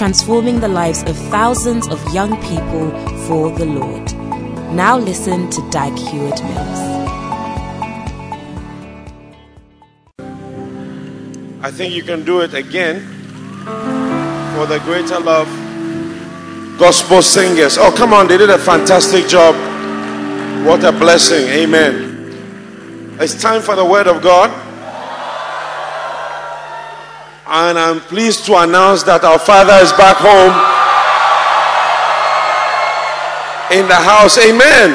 transforming the lives of thousands of young people for the Lord. Now listen to Dag Heward Mills. I think you can do it again for the greater love gospel singers. Oh, come on, they did a fantastic job. What a blessing. Amen. It's time for the word of God. And I'm pleased to announce that our Father is back home in the house. Amen.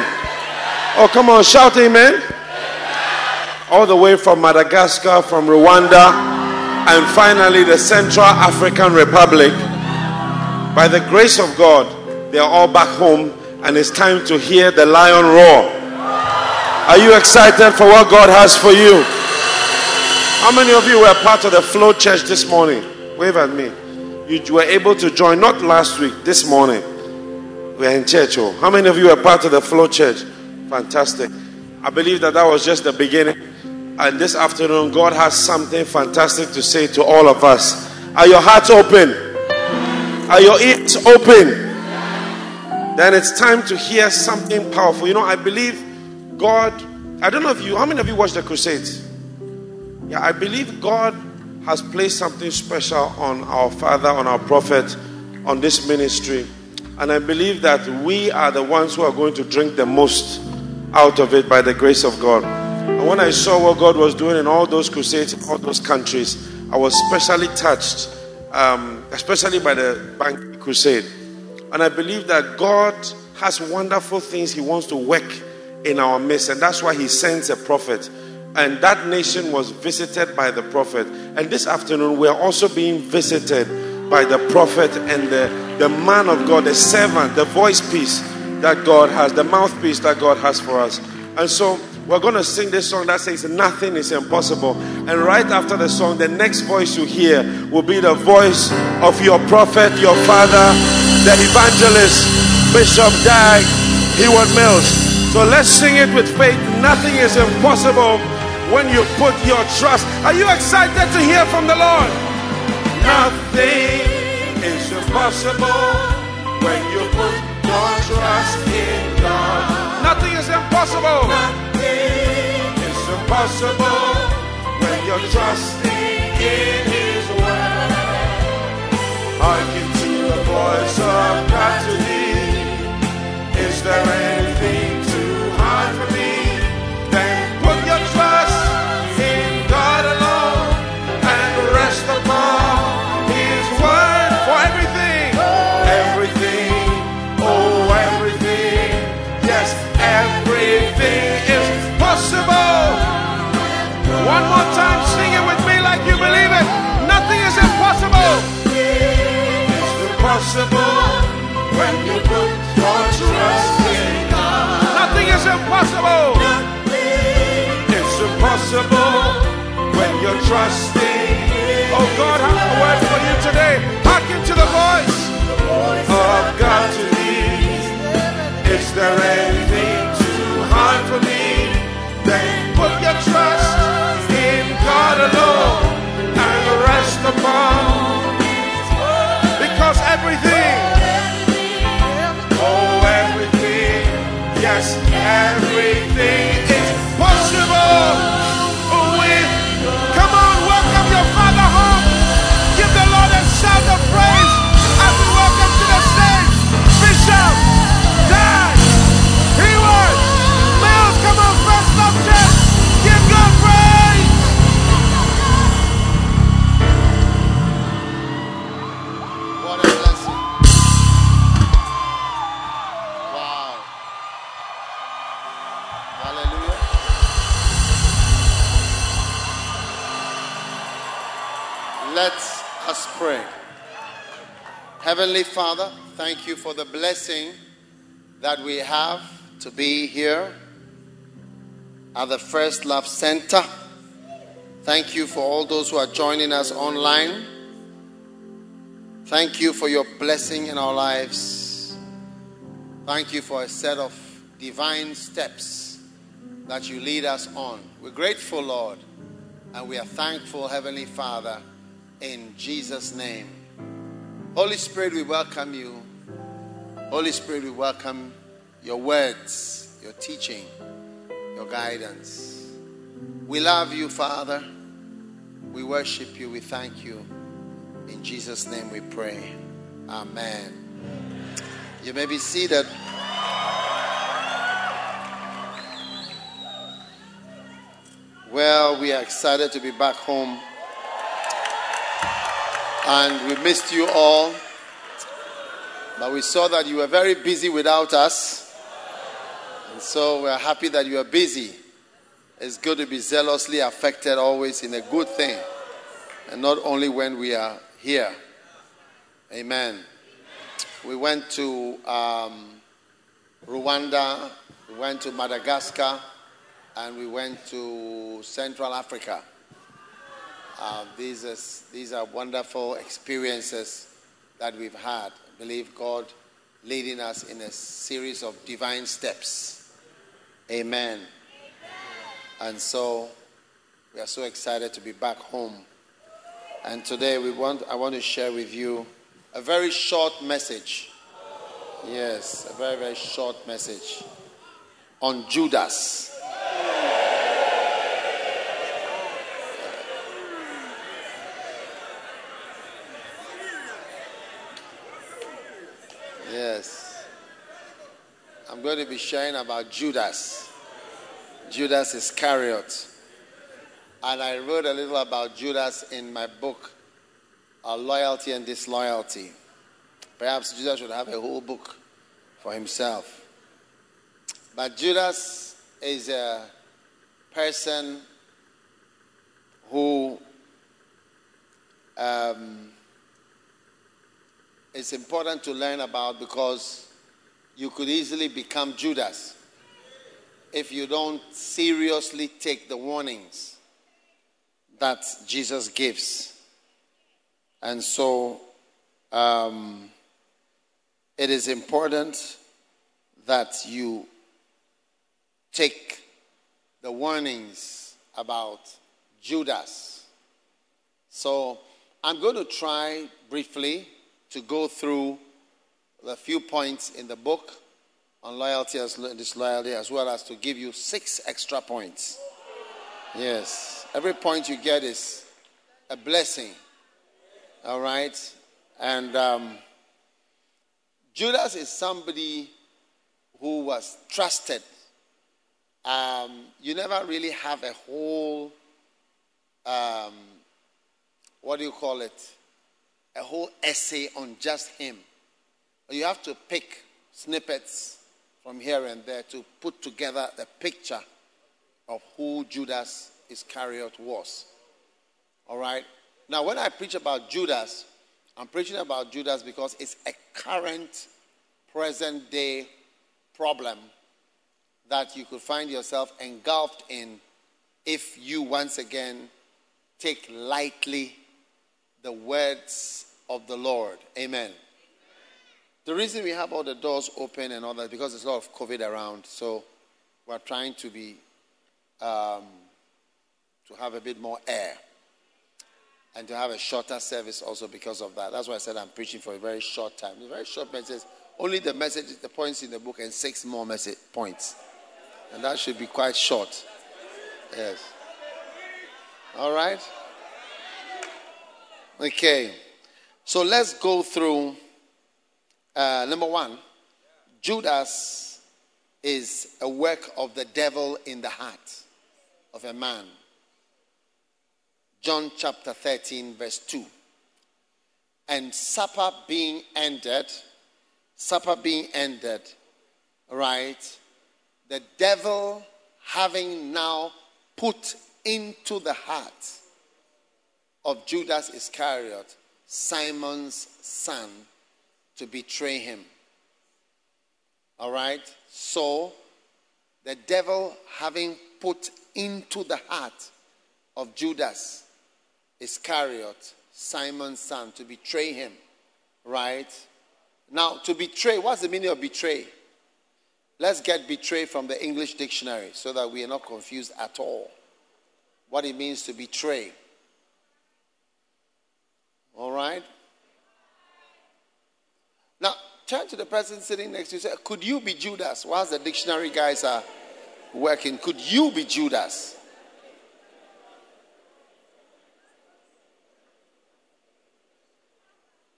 Oh, come on, shout amen. All the way from Madagascar, from Rwanda, and finally the Central African Republic. By the grace of God, they are all back home, and it's time to hear the lion roar. Are you excited for what God has for you? How many of you were part of the Flow Church this morning? Wave at me. You were able to join, not last week, this morning. We're in church. Oh. How many of you were part of the Flow Church? Fantastic. I believe that that was just the beginning. And this afternoon, God has something fantastic to say to all of us. Are your hearts open? Are your ears open? Then it's time to hear something powerful. You know, I believe God. I don't know if you, how many of you watched the crusades? Yeah, I believe God has placed something special on our father, on our prophet, on this ministry. And I believe that we are the ones who are going to drink the most out of it by the grace of God. And when I saw what God was doing in all those crusades, in all those countries, I was specially touched, um, especially by the Bangui Crusade. And I believe that God has wonderful things He wants to work in our midst. And that's why He sends a prophet and that nation was visited by the prophet. And this afternoon, we are also being visited by the prophet and the, the man of God, the servant, the voice piece that God has, the mouthpiece that God has for us. And so we're going to sing this song that says, Nothing is impossible. And right after the song, the next voice you hear will be the voice of your prophet, your father, the evangelist, Bishop Dag Heward Mills. So let's sing it with faith. Nothing is impossible when you put your trust. Are you excited to hear from the Lord? Nothing is impossible when you put your trust in God. Nothing is impossible. Nothing is impossible when you're trusting in His Nothing impossible. It's impossible when you're trusting. Oh God, I have a word for you today. Hearken to the voice of God to thee. Is there anything too hard for me? Then put your trust in God alone and rest upon. Because everything, everything is possible. Come on, welcome your father home. Give the Lord a shout of praise Let us pray. Heavenly Father, thank you for the blessing that we have to be here at the First Love Center. Thank you for all those who are joining us online. Thank you for your blessing in our lives. Thank you for a set of divine steps that you lead us on. We're grateful, Lord, and we are thankful, Heavenly Father, in Jesus' name. Holy Spirit, we welcome you. Holy Spirit, we welcome your words, your teaching, your guidance. We love you, Father. We worship you. We thank you. In Jesus' name we pray. Amen. You may be seated. Well, we are excited to be back home. And we missed you all. But we saw that you were very busy without us. And so we're happy that you are busy. It's good to be zealously affected always in a good thing. And not only when we are here. Amen. We went to um, Rwanda, we went to Madagascar, and we went to Central Africa. Uh, these, is, these are wonderful experiences that we've had. I believe God leading us in a series of divine steps. Amen. And so we are so excited to be back home. And today we want, I want to share with you a very short message. Yes, a very, very short message on Judas. Yes. I'm going to be sharing about Judas. Judas Iscariot. And I wrote a little about Judas in my book, uh, Loyalty and Disloyalty. Perhaps Judas should have a whole book for himself. But Judas is a person who um, it's important to learn about because you could easily become Judas if you don't seriously take the warnings that Jesus gives. And so um, it is important that you take the warnings about Judas. So I'm going to try briefly to go through the few points in the book on loyalty and disloyalty, as well as to give you six extra points. Yes, every point you get is a blessing. All right, and um, Judas is somebody who was trusted. Um, you never really have a whole, um, what do you call it? a whole essay on just him. You have to pick snippets from here and there to put together the picture of who Judas Iscariot was. All right? Now, when I preach about Judas, I'm preaching about Judas because it's a current, present day problem that you could find yourself engulfed in if you once again take lightly the words of the Lord. Amen. The reason we have all the doors open and all that because there's a lot of COVID around, so we're trying to be um, to have a bit more air and to have a shorter service also because of that. That's why I said I'm preaching for a very short time. A very short message. Only the message, the points in the book, and six more message points, and that should be quite short. Yes. All right. Okay. So let's go through. Uh, number one, Judas is a work of the devil in the heart of a man. John chapter 13, verse 2. And supper being ended, supper being ended, right? The devil having now put into the heart of Judas Iscariot, Simon's son, to betray him. All right? So, the devil having put into the heart of Judas Iscariot, Simon's son, to betray him. Right? Now, to betray, what's the meaning of betray? Let's get betray from the English dictionary so that we are not confused at all. What it means to betray. All right? Now, turn to the person sitting next to you. Say, could you be Judas? Whilst the dictionary guys are working, could you be Judas?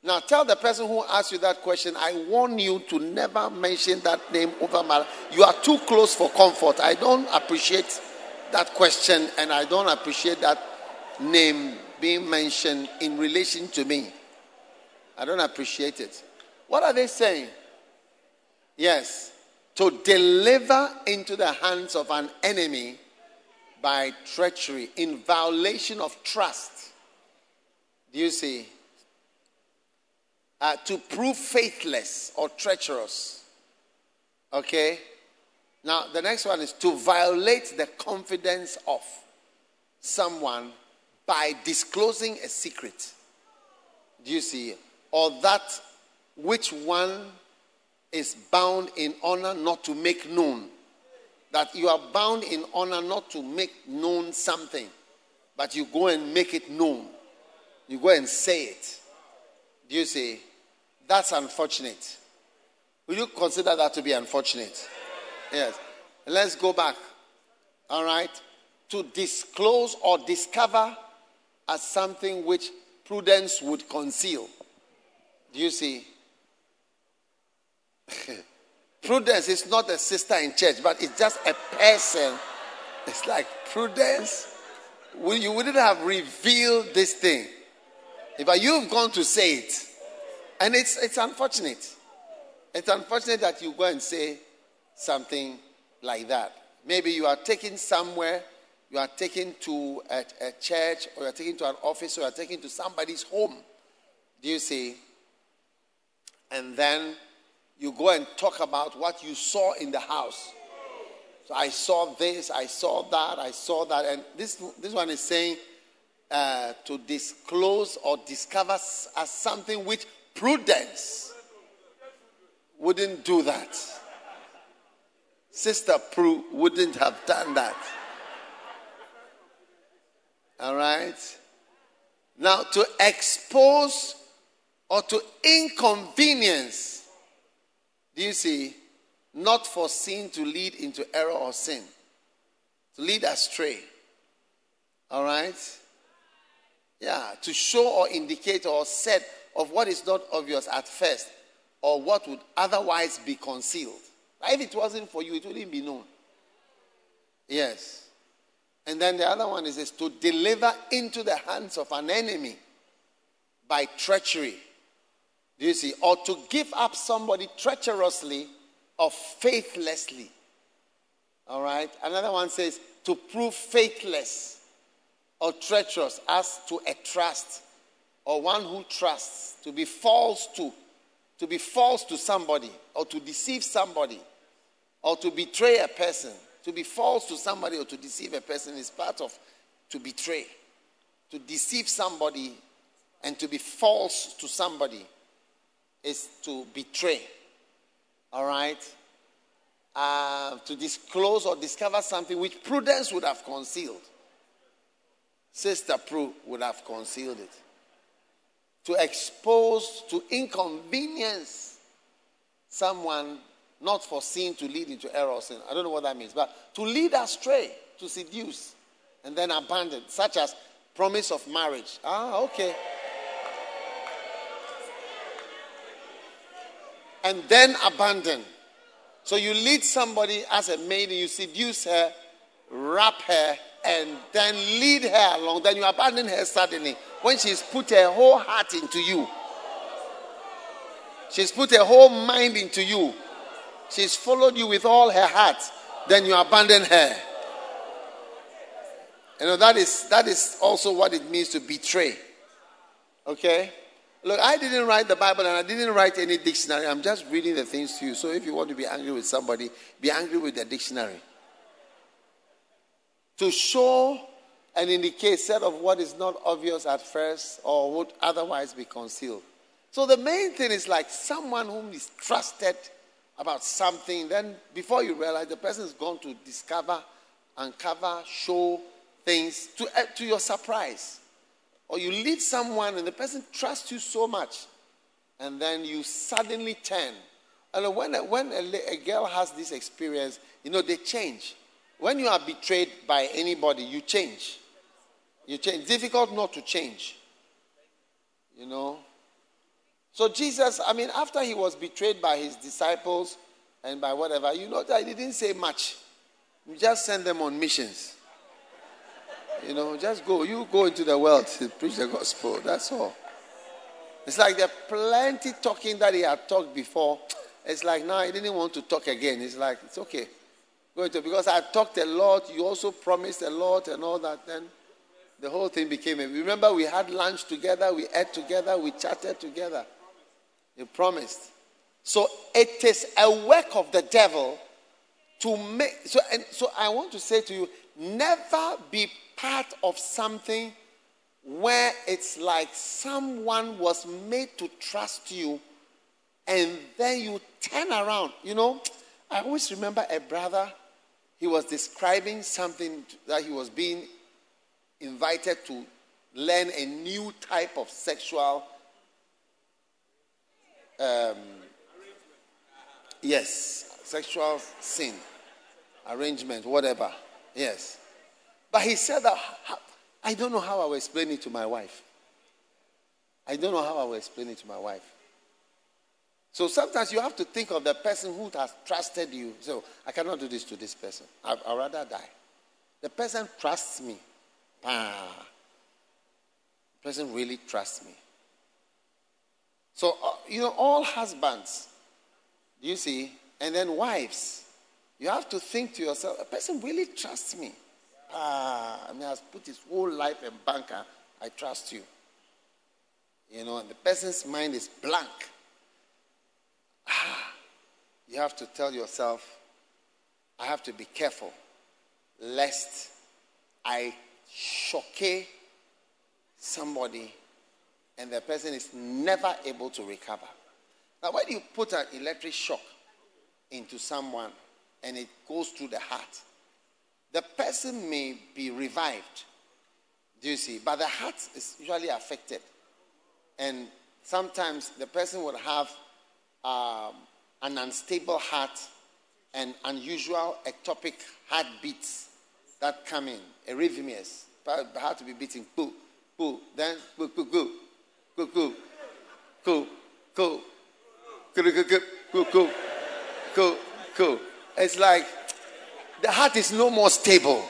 Now tell the person who asked you that question, I warn you to never mention that name over my You are too close for comfort. I don't appreciate that question and I don't appreciate that name being mentioned in relation to me. I don't appreciate it. What are they saying? Yes, to deliver into the hands of an enemy by treachery in violation of trust. Do you see? Uh, to prove faithless or treacherous. Okay? Now, the next one is to violate the confidence of someone by disclosing a secret. Do you see? Or that which one is bound in honor not to make known. That you are bound in honor not to make known something, but you go and make it known. You go and say it. Do you see? That's unfortunate. Will you consider that to be unfortunate? Yes. Let's go back. All right. To disclose or discover as something which prudence would conceal. Do you see? prudence is not a sister in church, but it's just a person. It's like prudence. You wouldn't have revealed this thing. If you've gone to say it, and it's, it's unfortunate. It's unfortunate that you go and say something like that. Maybe you are taken somewhere, you are taken to a, a church, or you are taken to an office, or you are taken to somebody's home. Do you see? And then you go and talk about what you saw in the house. So I saw this, I saw that, I saw that. And this, this one is saying uh, to disclose or discover as something which prudence wouldn't do that. Sister Prue wouldn't have done that. All right? Now, to expose or to inconvenience, do you see? Not for sin to lead into error or sin, to lead astray. All right? Yeah, to show or indicate or set of what is not obvious at first or what would otherwise be concealed. If it wasn't for you, it wouldn't be known. Yes. And then the other one is, is to deliver into the hands of an enemy by treachery. Do you see? Or to give up somebody treacherously or faithlessly. All right. Another one says to prove faithless or treacherous as to a trust or one who trusts to be false to, to be false to somebody, or to deceive somebody, or to betray a person. To be false to somebody or to deceive a person is part of to betray. To deceive somebody and to be false to somebody is to betray. All right? Uh, to disclose or discover something which prudence would have concealed. Sister Prue would have concealed it to expose, to inconvenience someone not foreseen to lead into error or sin. I don't know what that means, but to lead astray, to seduce, and then abandon, such as promise of marriage. Ah, okay. And then abandon. So you lead somebody as a maiden, you seduce her, wrap her, and then lead her along. Then you abandon her suddenly when she's put her whole heart into you. She's put her whole mind into you. She's followed you with all her heart. Then you abandon her. You know, that is, that is also what it means to betray. Okay? Look, I didn't write the Bible and I didn't write any dictionary. I'm just reading the things to you. So if you want to be angry with somebody, be angry with the dictionary. To show and indicate set of what is not obvious at first or would otherwise be concealed. So the main thing is like someone whom is trusted about something, then before you realize the person is going to discover, uncover, show things to, uh, to your surprise. Or you lead someone and the person trusts you so much, and then you suddenly turn. And when, a, when a, a girl has this experience, you know, they change. When you are betrayed by anybody, you change. You change. Difficult not to change. You know, so Jesus, I mean, after he was betrayed by his disciples and by whatever, you know that he didn't say much. He just sent them on missions. You know, just go. You go into the world to preach the gospel. That's all. It's like there plenty talking that he had talked before. It's like now he didn't want to talk again. It's like it's okay. Go into because I talked a lot. You also promised a lot and all that. Then the whole thing became a. Remember, we had lunch together, we ate together, we chatted together. You promised. So it is a work of the devil to make. So, and so I want to say to you never be part of something where it's like someone was made to trust you and then you turn around. You know, I always remember a brother, he was describing something that he was being invited to learn a new type of sexual um, yes, sexual sin, arrangement, whatever. Yes. But he said that I don't know how I will explain it to my wife. I don't know how I will explain it to my wife. So sometimes you have to think of the person who has trusted you. So I cannot do this to this person. i would rather die. The person trusts me. The person really trusts me. So, uh, you know, all husbands, you see, and then wives, you have to think to yourself, a person really trusts me. Ah, I mean, has put his whole life in banker. I trust you. You know, and the person's mind is blank. Ah, you have to tell yourself, I have to be careful lest I shock somebody and the person is never able to recover. Now, why do you put an electric shock into someone and it goes through the heart, the person may be revived. Do you see? But the heart is usually affected. And sometimes the person would have um, an unstable heart and unusual ectopic heartbeats that come in, arrhythmias. The heart to be beating, boo, boo, then boo, boo cool, cool, cool, cool, cool, cool, cool, cool, cool, cool. It's like the heart is no more stable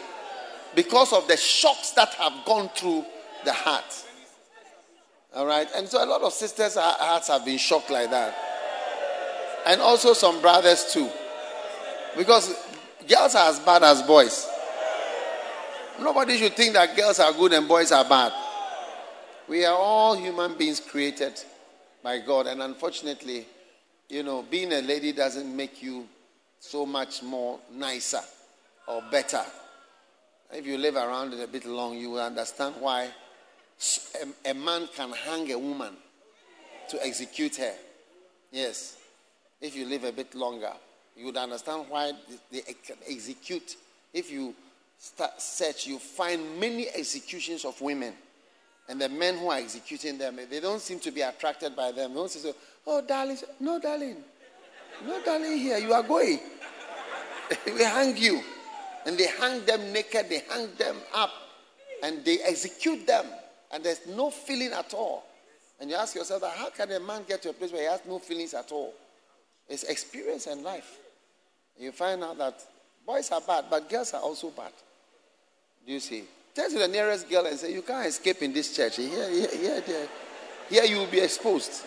because of the shocks that have gone through the heart. All right, and so a lot of sisters' hearts have been shocked like that, and also some brothers too, because girls are as bad as boys. Nobody should think that girls are good and boys are bad. We are all human beings created by God, and unfortunately, you know, being a lady doesn't make you so much more nicer or better. If you live around it a bit long, you will understand why a, a man can hang a woman to execute her. Yes. If you live a bit longer, you would understand why they can execute. If you start search, you find many executions of women and the men who are executing them, they don't seem to be attracted by them. They don't say, oh, darling, no, darling, no, darling, here, you are going. we hang you. And they hang them naked, they hang them up, and they execute them. And there's no feeling at all. And you ask yourself, how can a man get to a place where he has no feelings at all? It's experience and life. You find out that boys are bad, but girls are also bad. Do you see? Tell to the nearest girl and say, You can't escape in this church. Here, here, here, here, here you will be exposed.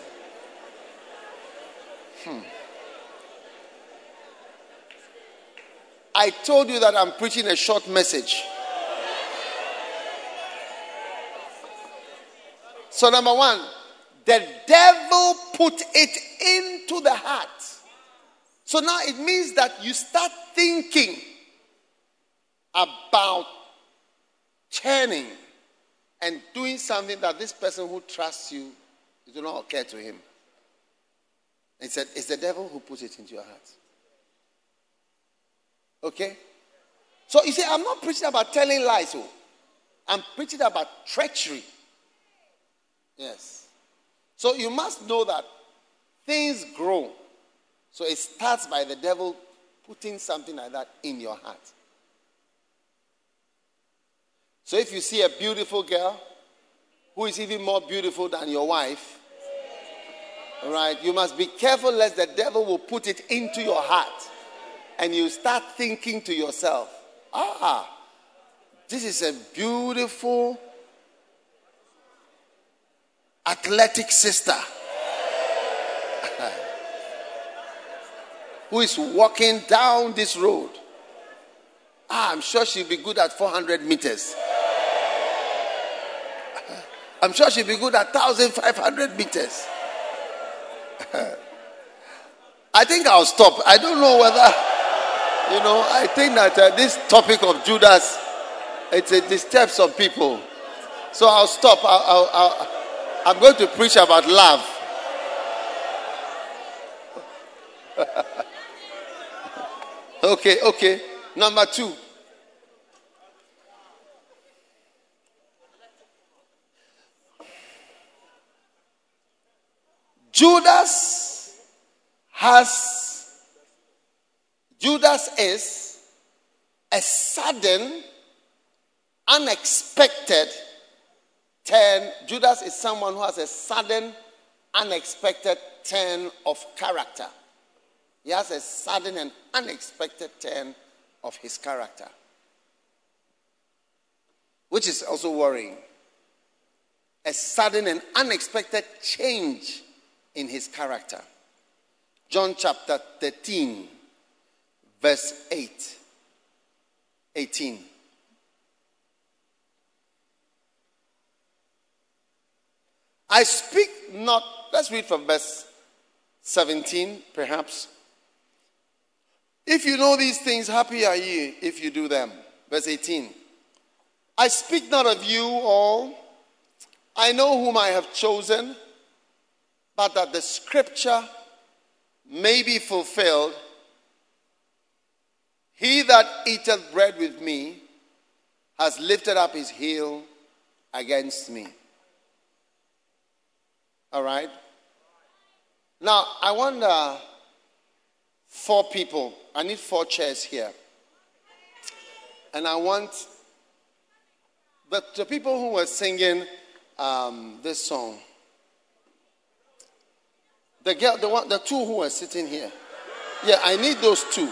Hmm. I told you that I'm preaching a short message. So, number one, the devil put it into the heart. So now it means that you start thinking about turning and doing something that this person who trusts you, do not occur to him. He said, It's the devil who puts it into your heart. Okay? So you see, I'm not preaching about telling lies, oh. I'm preaching about treachery. Yes. So you must know that things grow. So it starts by the devil putting something like that in your heart. So if you see a beautiful girl who is even more beautiful than your wife, all right, you must be careful lest the devil will put it into your heart and you start thinking to yourself, ah, this is a beautiful athletic sister who is walking down this road. Ah, I'm sure she'll be good at 400 meters. I'm sure she'll be good at 1,500 meters. I think I'll stop. I don't know whether, you know, I think that uh, this topic of Judas, it, it disturbs some people. So I'll stop. I'll, I'm going to preach about love. okay, okay. Number two. Judas has, Judas is a sudden, unexpected turn. Judas is someone who has a sudden, unexpected turn of character. He has a sudden and unexpected turn of his character, which is also worrying. A sudden and unexpected change in his character. John chapter 13, verse 8. 18. I speak not, let's read from verse 17, perhaps. If you know these things, happy are ye if you do them. Verse 18. I speak not of you all. I know whom I have chosen but that the scripture may be fulfilled He that eateth bread with me has lifted up his heel against me. All right? Now, I wonder four people. I need four chairs here. And I want the, the people who were singing um, this song. The girl, the one, the two who are sitting here. Yeah, I need those two.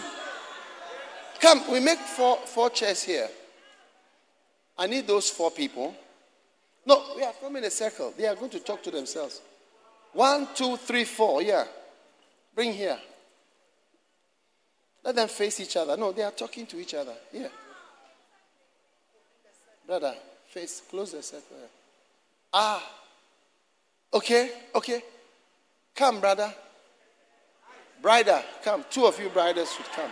Come, we make four four chairs here. I need those four people. No, we are forming a circle. They are going to talk to themselves. One, two, three, four. Yeah. Bring here. Let them face each other. No, they are talking to each other. Yeah. Brother, face, close the circle. Ah. Okay, okay. Come, brother. Brider, come. Two of you briders should come.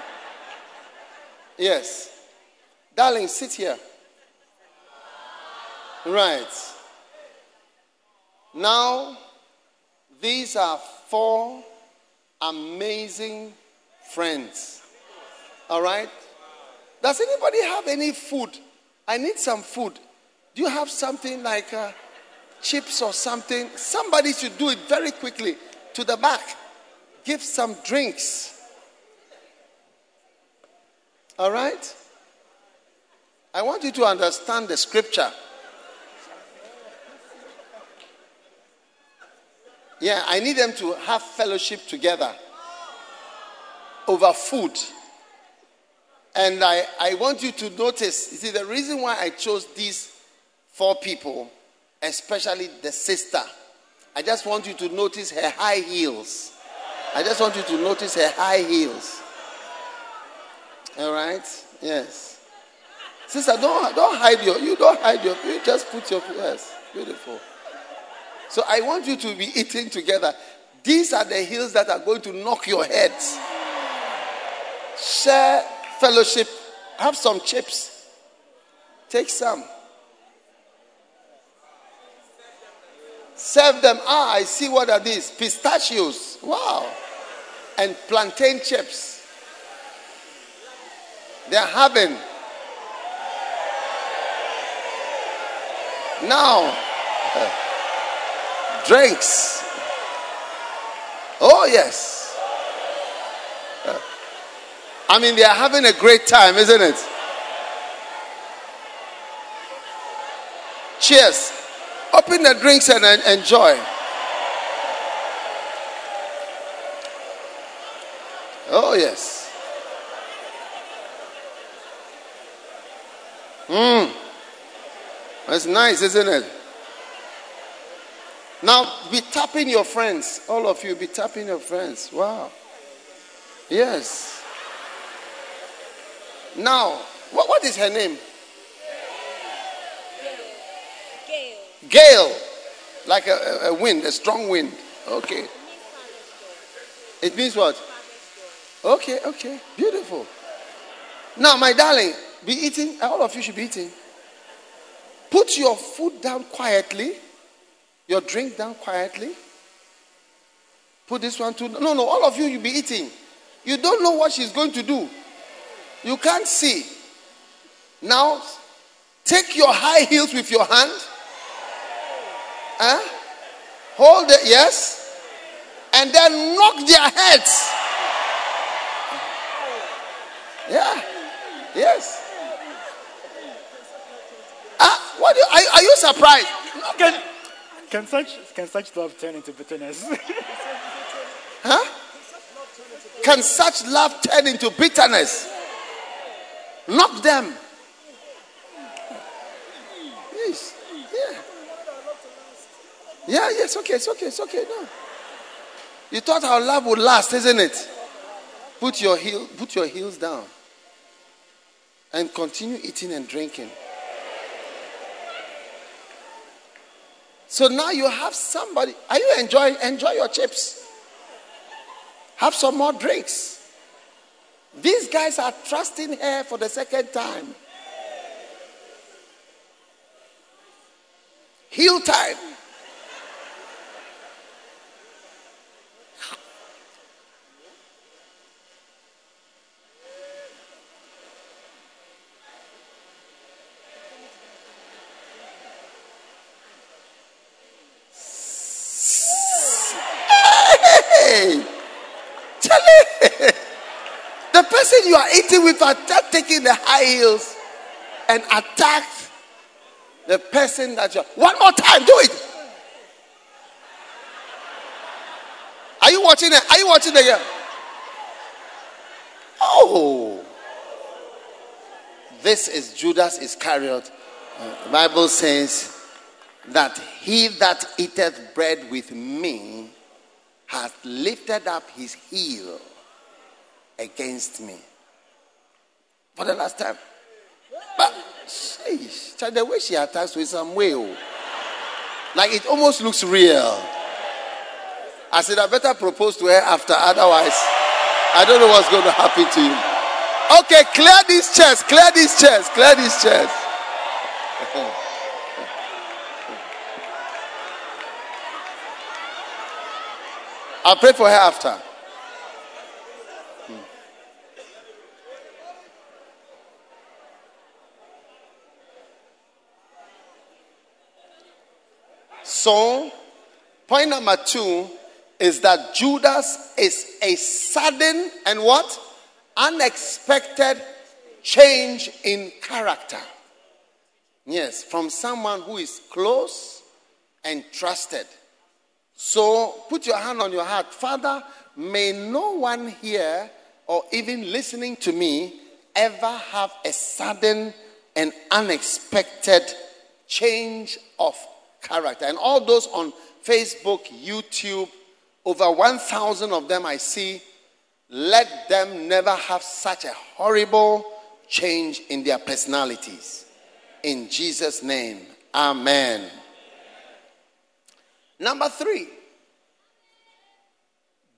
Yes. Darling, sit here. Right. Now, these are four amazing friends. All right? Does anybody have any food? I need some food. Do you have something like uh, chips or something? Somebody should do it very quickly to the back. Give some drinks. All right? I want you to understand the scripture. Yeah, I need them to have fellowship together over food. And I, I want you to notice, you see, the reason why I chose these four people, especially the sister, I just want you to notice her high heels. I just want you to notice her high heels. All right? Yes. Sister, don't, don't hide your, you don't hide your, you just put your, yes, beautiful. So I want you to be eating together. These are the hills that are going to knock your heads. Share fellowship. Have some chips. Take some. Serve them. Ah, I see what are these. Pistachios. Wow. And plantain chips. They're having. Now, drinks. Oh, yes. I mean, they are having a great time, isn't it? Cheers. Open the drinks and enjoy. Oh, yes. Mmm. That's nice, isn't it? Now, be tapping your friends. All of you, be tapping your friends. Wow. Yes. Now, what, what is her name? Gail. Gail. Like a, a wind, a strong wind. Okay. It means what? Okay, okay. Beautiful. Now, my darling, be eating. Uh, all of you should be eating. Put your food down quietly, your drink down quietly. Put this one too. No, no, all of you, you'll be eating. You don't know what she's going to do. You can't see. Now, take your high heels with your hand. Huh? Hold it, yes. And then knock their heads. Yeah. Yes. Ah, what you, are, are, you surprised? Can, can such can such love turn into bitterness? huh? Can such love turn into bitterness? Knock them. Yes. Yeah. Yeah, yes, okay, it's okay, it's okay. No. You thought our love would last, isn't it? Put your heel, put your heels down. And continue eating and drinking. So now you have somebody. Are you enjoying? Enjoy your chips. Have some more drinks. These guys are trusting her for the second time. Heel time. You are eating with are taking the high heels and attack the person that you are. One more time, do it. Are you watching it? Are you watching it again? Oh. This is Judas Iscariot. Uh, the Bible says that he that eateth bread with me hath lifted up his heel against me. For the last time. But sheesh, the way she attacks with some way, oh. like it almost looks real. I said, I better propose to her after, otherwise, I don't know what's going to happen to you. Okay, clear these chairs, clear these chairs, clear these chairs. I'll pray for her after. So, point number two is that Judas is a sudden and what? Unexpected change in character. Yes, from someone who is close and trusted. So put your hand on your heart. Father, may no one here or even listening to me ever have a sudden and unexpected change of character. And all those on Facebook, YouTube, over 1,000 of them I see, let them never have such a horrible change in their personalities. In Jesus' name, Amen. Number three,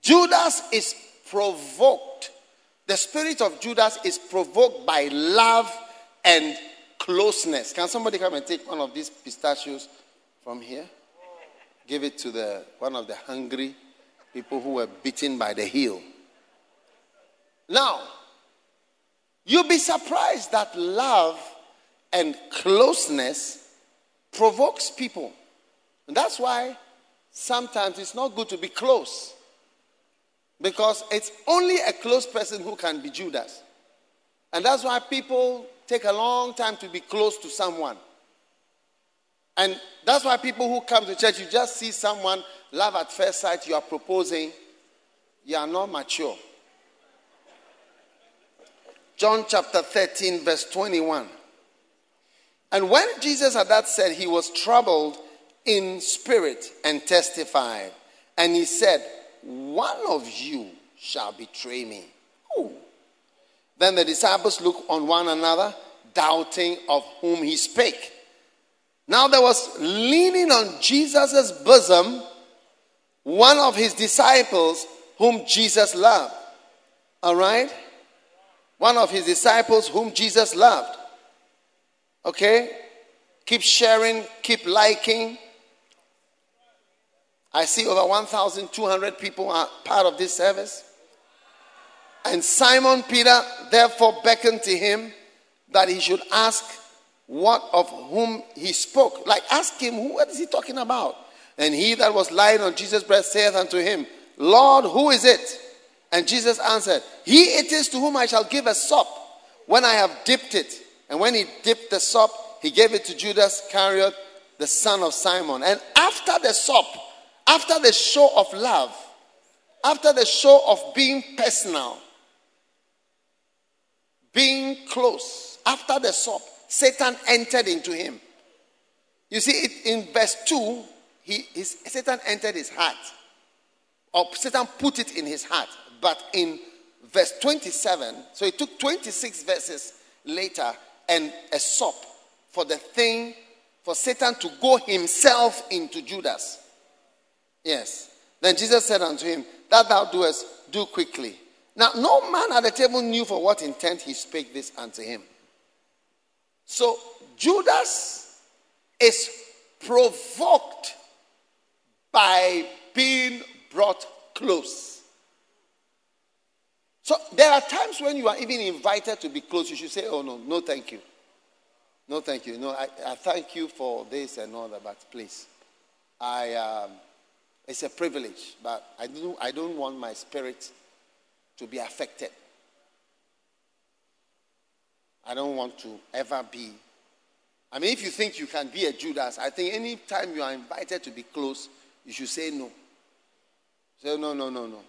Judas is provoked. The spirit of Judas is provoked by love and closeness. Can somebody come and take one of these pistachios from here? Give it to the one of the hungry people who were beaten by the heel. Now, you'll be surprised that love and closeness provokes people. And that's why sometimes it's not good to be close. Because it's only a close person who can be Judas. And that's why people take a long time to be close to someone. And that's why people who come to church, you just see someone, love at first sight, you are proposing, you are not mature. John chapter 13, verse 21. And when Jesus had that said, he was troubled in spirit and testified. And he said, One of you shall betray me. Ooh. Then the disciples looked on one another, doubting of whom he spake. Now there was leaning on Jesus' bosom one of his disciples whom Jesus loved. All right? One of his disciples whom Jesus loved. Okay? Keep sharing, keep liking. I see over 1,200 people are part of this service. And Simon Peter therefore beckoned to him that he should ask what of whom he spoke. Like, ask him, what is he talking about? And he that was lying on Jesus' breast saith unto him, Lord, who is it? And Jesus answered, He it is to whom I shall give a sop when I have dipped it. And when he dipped the sop, he gave it to Judas Iscariot, the son of Simon. And after the sop, after the show of love, after the show of being personal, being close, after the sop, Satan entered into him. You see, it, in verse 2, he, his, Satan entered his heart. Or Satan put it in his heart. But in verse 27, so it took 26 verses later and a sop for the thing, for Satan to go himself into Judas. Yes. Then Jesus said unto him, That thou doest, do quickly. Now, no man at the table knew for what intent he spake this unto him. So, Judas is provoked by being brought close. So, there are times when you are even invited to be close, you should say, Oh, no, no, thank you. No, thank you. No, I, I thank you for this and all that, but please, I, um, it's a privilege, but I don't, I don't want my spirit to be affected. I don't want to ever be. I mean, if you think you can be a Judas, I think any time you are invited to be close, you should say no. Say no, no, no, no.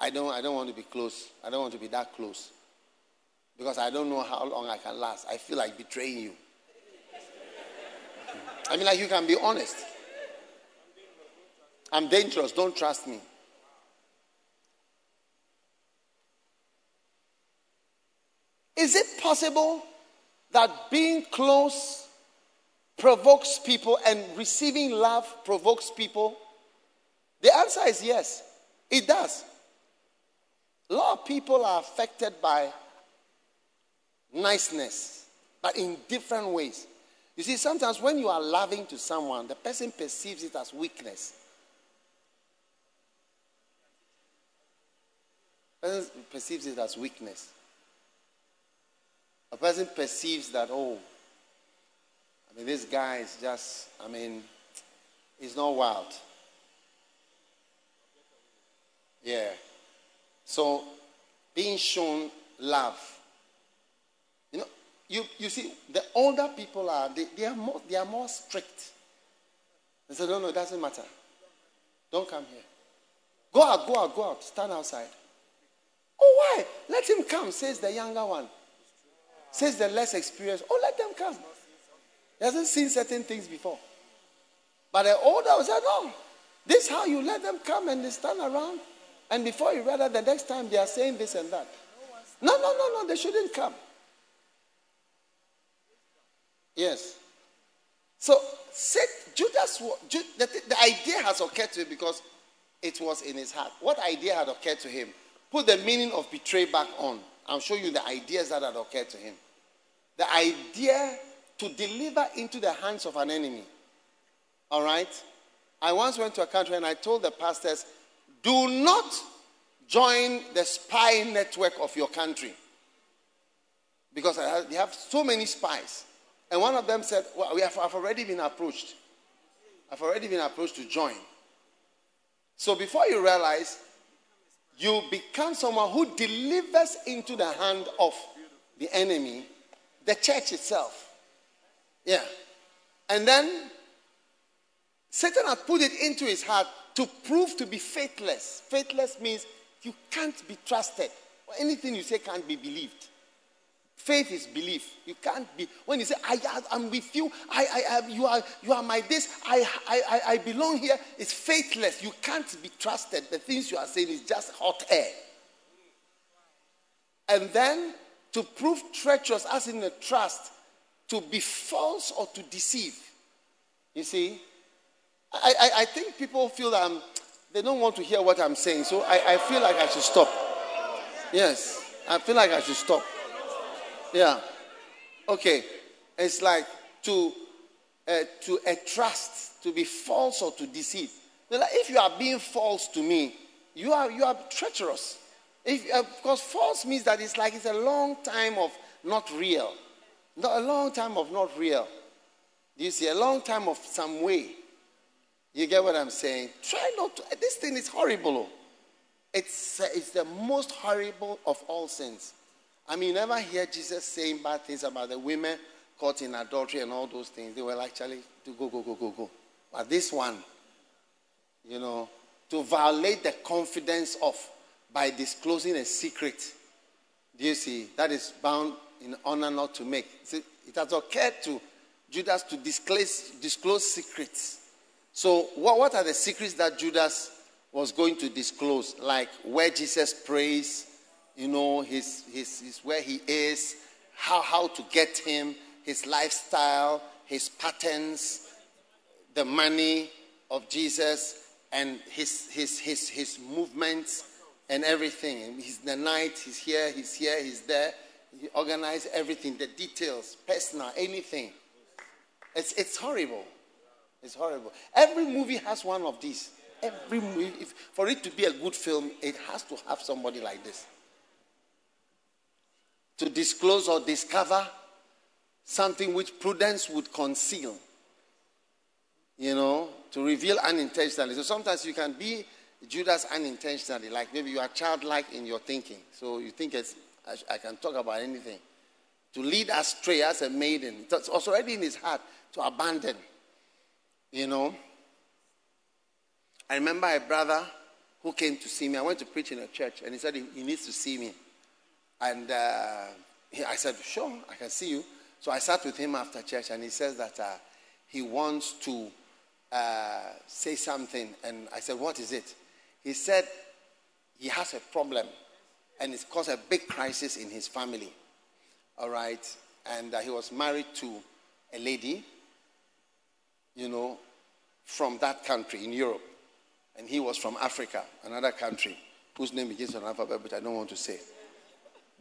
I don't, I don't want to be close. I don't want to be that close. Because I don't know how long I can last. I feel like betraying you. I mean, like you can be honest. I'm dangerous. Don't trust me. Is it possible that being close provokes people and receiving love provokes people? The answer is yes, it does. A lot of people are affected by niceness, but in different ways. You see, sometimes when you are loving to someone, the person perceives it as weakness. Person perceives it as weakness. A person perceives that, oh, I mean, this guy is just, I mean, he's not wild. Yeah. So, being shown love. You know, you, you see, the older people are, they, they, are more, they are more strict. They say, no, no, it doesn't matter. Don't come here. Go out, go out, go out. Stand outside. Oh, why? Let him come, says the younger one. Says the less experienced, oh, let them come. He hasn't seen certain things before. But the older was said, no, this how you let them come and they stand around. And before you read that, the next time they are saying this and that. No, no, no, no, they shouldn't come. Yes. So Judas, the, the idea has occurred to him because it was in his heart. What idea had occurred to him? Put the meaning of betray back on. I'll show you the ideas that had occurred to him. The idea to deliver into the hands of an enemy. All right? I once went to a country and I told the pastors, do not join the spy network of your country. Because they have so many spies. And one of them said, Well, we have, I've already been approached. I've already been approached to join. So before you realize, you become someone who delivers into the hand of the enemy the church itself. Yeah. And then Satan had put it into his heart to prove to be faithless. Faithless means you can't be trusted. Anything you say can't be believed. Faith is belief. You can't be when you say I am with you. I, I, I, you are you are my this. I, I I belong here. It's faithless. You can't be trusted. The things you are saying is just hot air. And then to prove treacherous, as in a trust, to be false or to deceive. You see, I, I, I think people feel that I'm, they don't want to hear what I'm saying, so I, I feel like I should stop. Yes, I feel like I should stop. Yeah. Okay. It's like to uh, to a trust, to be false or to deceive. Like if you are being false to me, you are you are treacherous. If, uh, because false means that it's like it's a long time of not real. Not a long time of not real. You see? A long time of some way. You get what I'm saying? Try not to. This thing is horrible. It's, uh, it's the most horrible of all sins. I mean, you never hear Jesus saying bad things about the women caught in adultery and all those things. They were actually to go, go, go, go, go. But this one, you know, to violate the confidence of by disclosing a secret. Do you see? That is bound in honor not to make. See, it has occurred to Judas to disclose, disclose secrets. So, what, what are the secrets that Judas was going to disclose? Like where Jesus prays, you know, his, his, his where he is, how, how to get him, his lifestyle, his patterns, the money of Jesus, and his, his, his, his movements and everything. He's the night, he's here, he's here, he's there. He organized everything, the details, personal, anything. It's, it's horrible. It's horrible. Every movie has one of these. Every movie, if, for it to be a good film, it has to have somebody like this to disclose or discover something which prudence would conceal. You know, to reveal unintentionally. So sometimes you can be Judas unintentionally, like maybe you are childlike in your thinking. So you think it's, I, I can talk about anything. To lead astray as a maiden. It's already in his heart to abandon. You know. I remember a brother who came to see me. I went to preach in a church and he said he, he needs to see me. And uh, he, I said, Sure, I can see you. So I sat with him after church, and he says that uh, he wants to uh, say something. And I said, What is it? He said he has a problem, and it's caused a big crisis in his family. All right. And uh, he was married to a lady, you know, from that country in Europe. And he was from Africa, another country, whose name begins with an alphabet, but I don't want to say.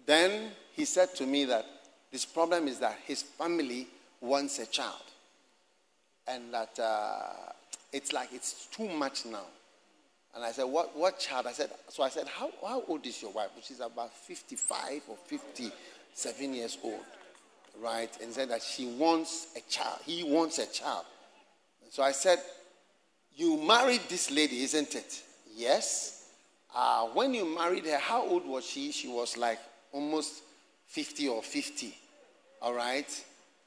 Then he said to me that this problem is that his family wants a child. And that uh, it's like it's too much now. And I said, what, what child? I said, so I said, how, how old is your wife? She's about 55 or 57 years old. Right? And said that she wants a child. He wants a child. so I said, you married this lady, isn't it? Yes. Uh, when you married her, how old was she? She was like almost 50 or 50. All right?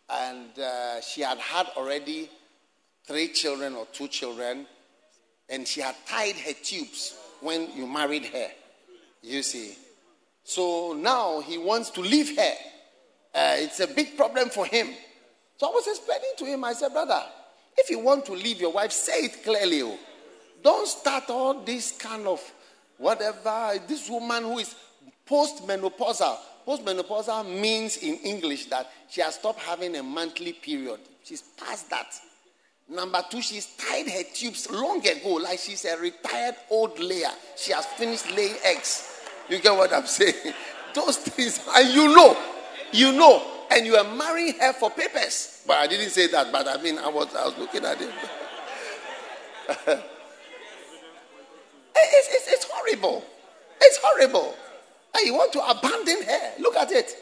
And uh, she had had already three children or two children, and she had tied her tubes when you married her. You see. So now he wants to leave her. Uh, it's a big problem for him. So I was explaining to him, I said, brother, if you want to leave your wife, say it clearly. Oh. Don't start all this kind of whatever. This woman who is postmenopausal. Postmenopausal means in English that she has stopped having a monthly period. She's past that. Number two, she's tied her tubes long ago, like she's a retired old layer. She has finished laying eggs. You get what I'm saying? Those things, and you know, you know, and you are marrying her for papers. But I didn't say that, but I mean, I was, I was looking at it. it's, it's, it's horrible. It's horrible. And you want to abandon her. Look at it.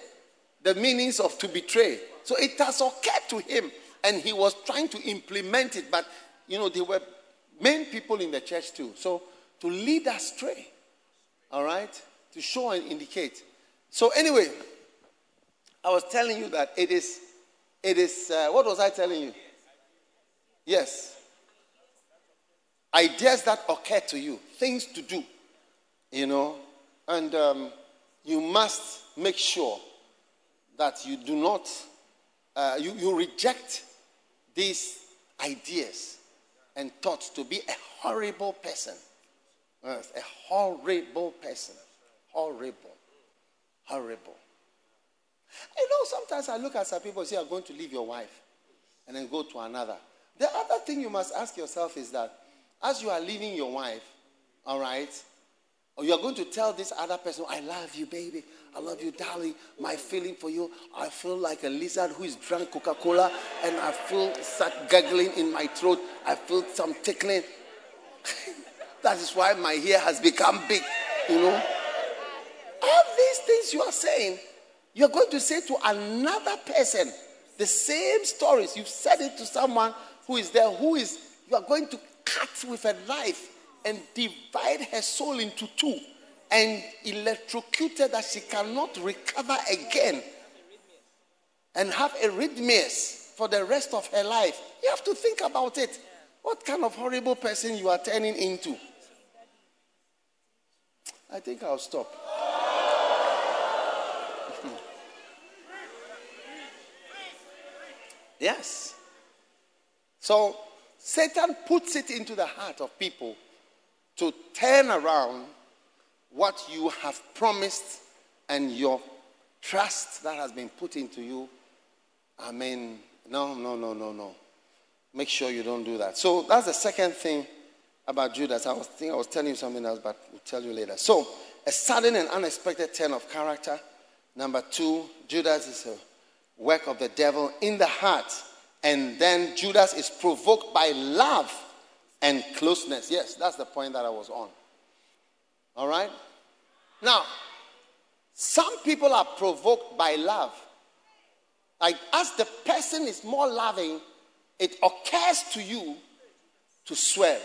The meanings of to betray. So it has occurred to him and he was trying to implement it, but you know, there were main people in the church too. So to lead astray, all right, to show and indicate. So anyway, I was telling you that it is, it is. Uh, what was I telling you? Yes, ideas that occur to you, things to do, you know, and um, you must make sure that you do not, uh, you, you reject these ideas and thoughts to be a horrible person. Yes, a horrible person. Horrible. Horrible. You know, sometimes I look at some people say, You're going to leave your wife and then go to another. The other thing you must ask yourself is that as you are leaving your wife, all right, Oh, or you are going to tell this other person, I love you, baby. I love you, darling. My feeling for you, I feel like a lizard who is drunk Coca Cola and I feel such gurgling in my throat. I feel some tickling. that is why my hair has become big, you know. All these things you are saying, you're going to say to another person the same stories. You've said it to someone who is there, who is, you are going to cut with a knife and divide her soul into two and electrocuted that she cannot recover again and have arrhythmias for the rest of her life. You have to think about it. What kind of horrible person you are turning into? I think I'll stop. yes. So Satan puts it into the heart of people to turn around what you have promised and your trust that has been put into you. I mean, no, no, no, no, no. Make sure you don't do that. So that's the second thing about Judas. I was thinking I was telling you something else, but we'll tell you later. So a sudden and unexpected turn of character. Number two, Judas is a work of the devil in the heart. And then Judas is provoked by love and closeness. Yes, that's the point that I was on. All right? Now, some people are provoked by love. Like, as the person is more loving, it occurs to you to swerve.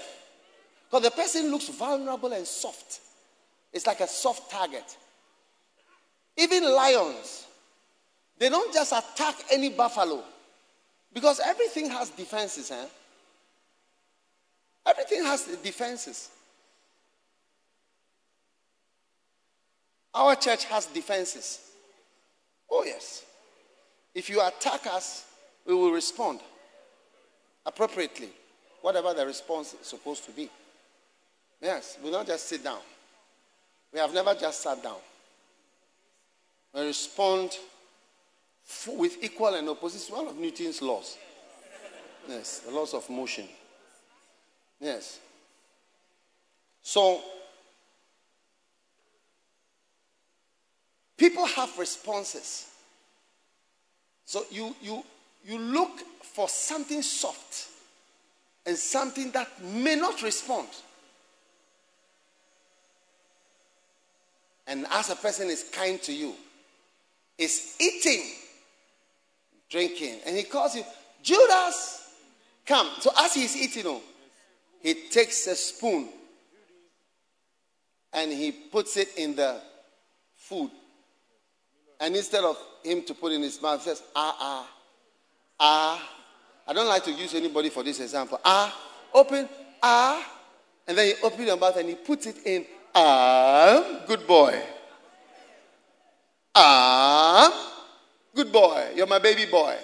Because the person looks vulnerable and soft. It's like a soft target. Even lions, they don't just attack any buffalo. Because everything has defenses, eh? Everything has defenses. Our church has defenses. Oh, yes. If you attack us, we will respond appropriately, whatever the response is supposed to be. Yes, we don't just sit down. We have never just sat down. We respond with equal and opposite. It's One of Newton's laws. Yes, the laws of motion. Yes. So, people have responses. So you you you look for something soft and something that may not respond. And as a person is kind to you, is eating, drinking, and he calls you, Judas, come. So as he's eating, oh, he takes a spoon and he puts it in the food. And instead of him to put in his mouth, says, ah, ah, ah. I don't like to use anybody for this example. Ah, open, ah. And then he opens your mouth and he puts it in, ah, good boy. Ah, good boy. You're my baby boy.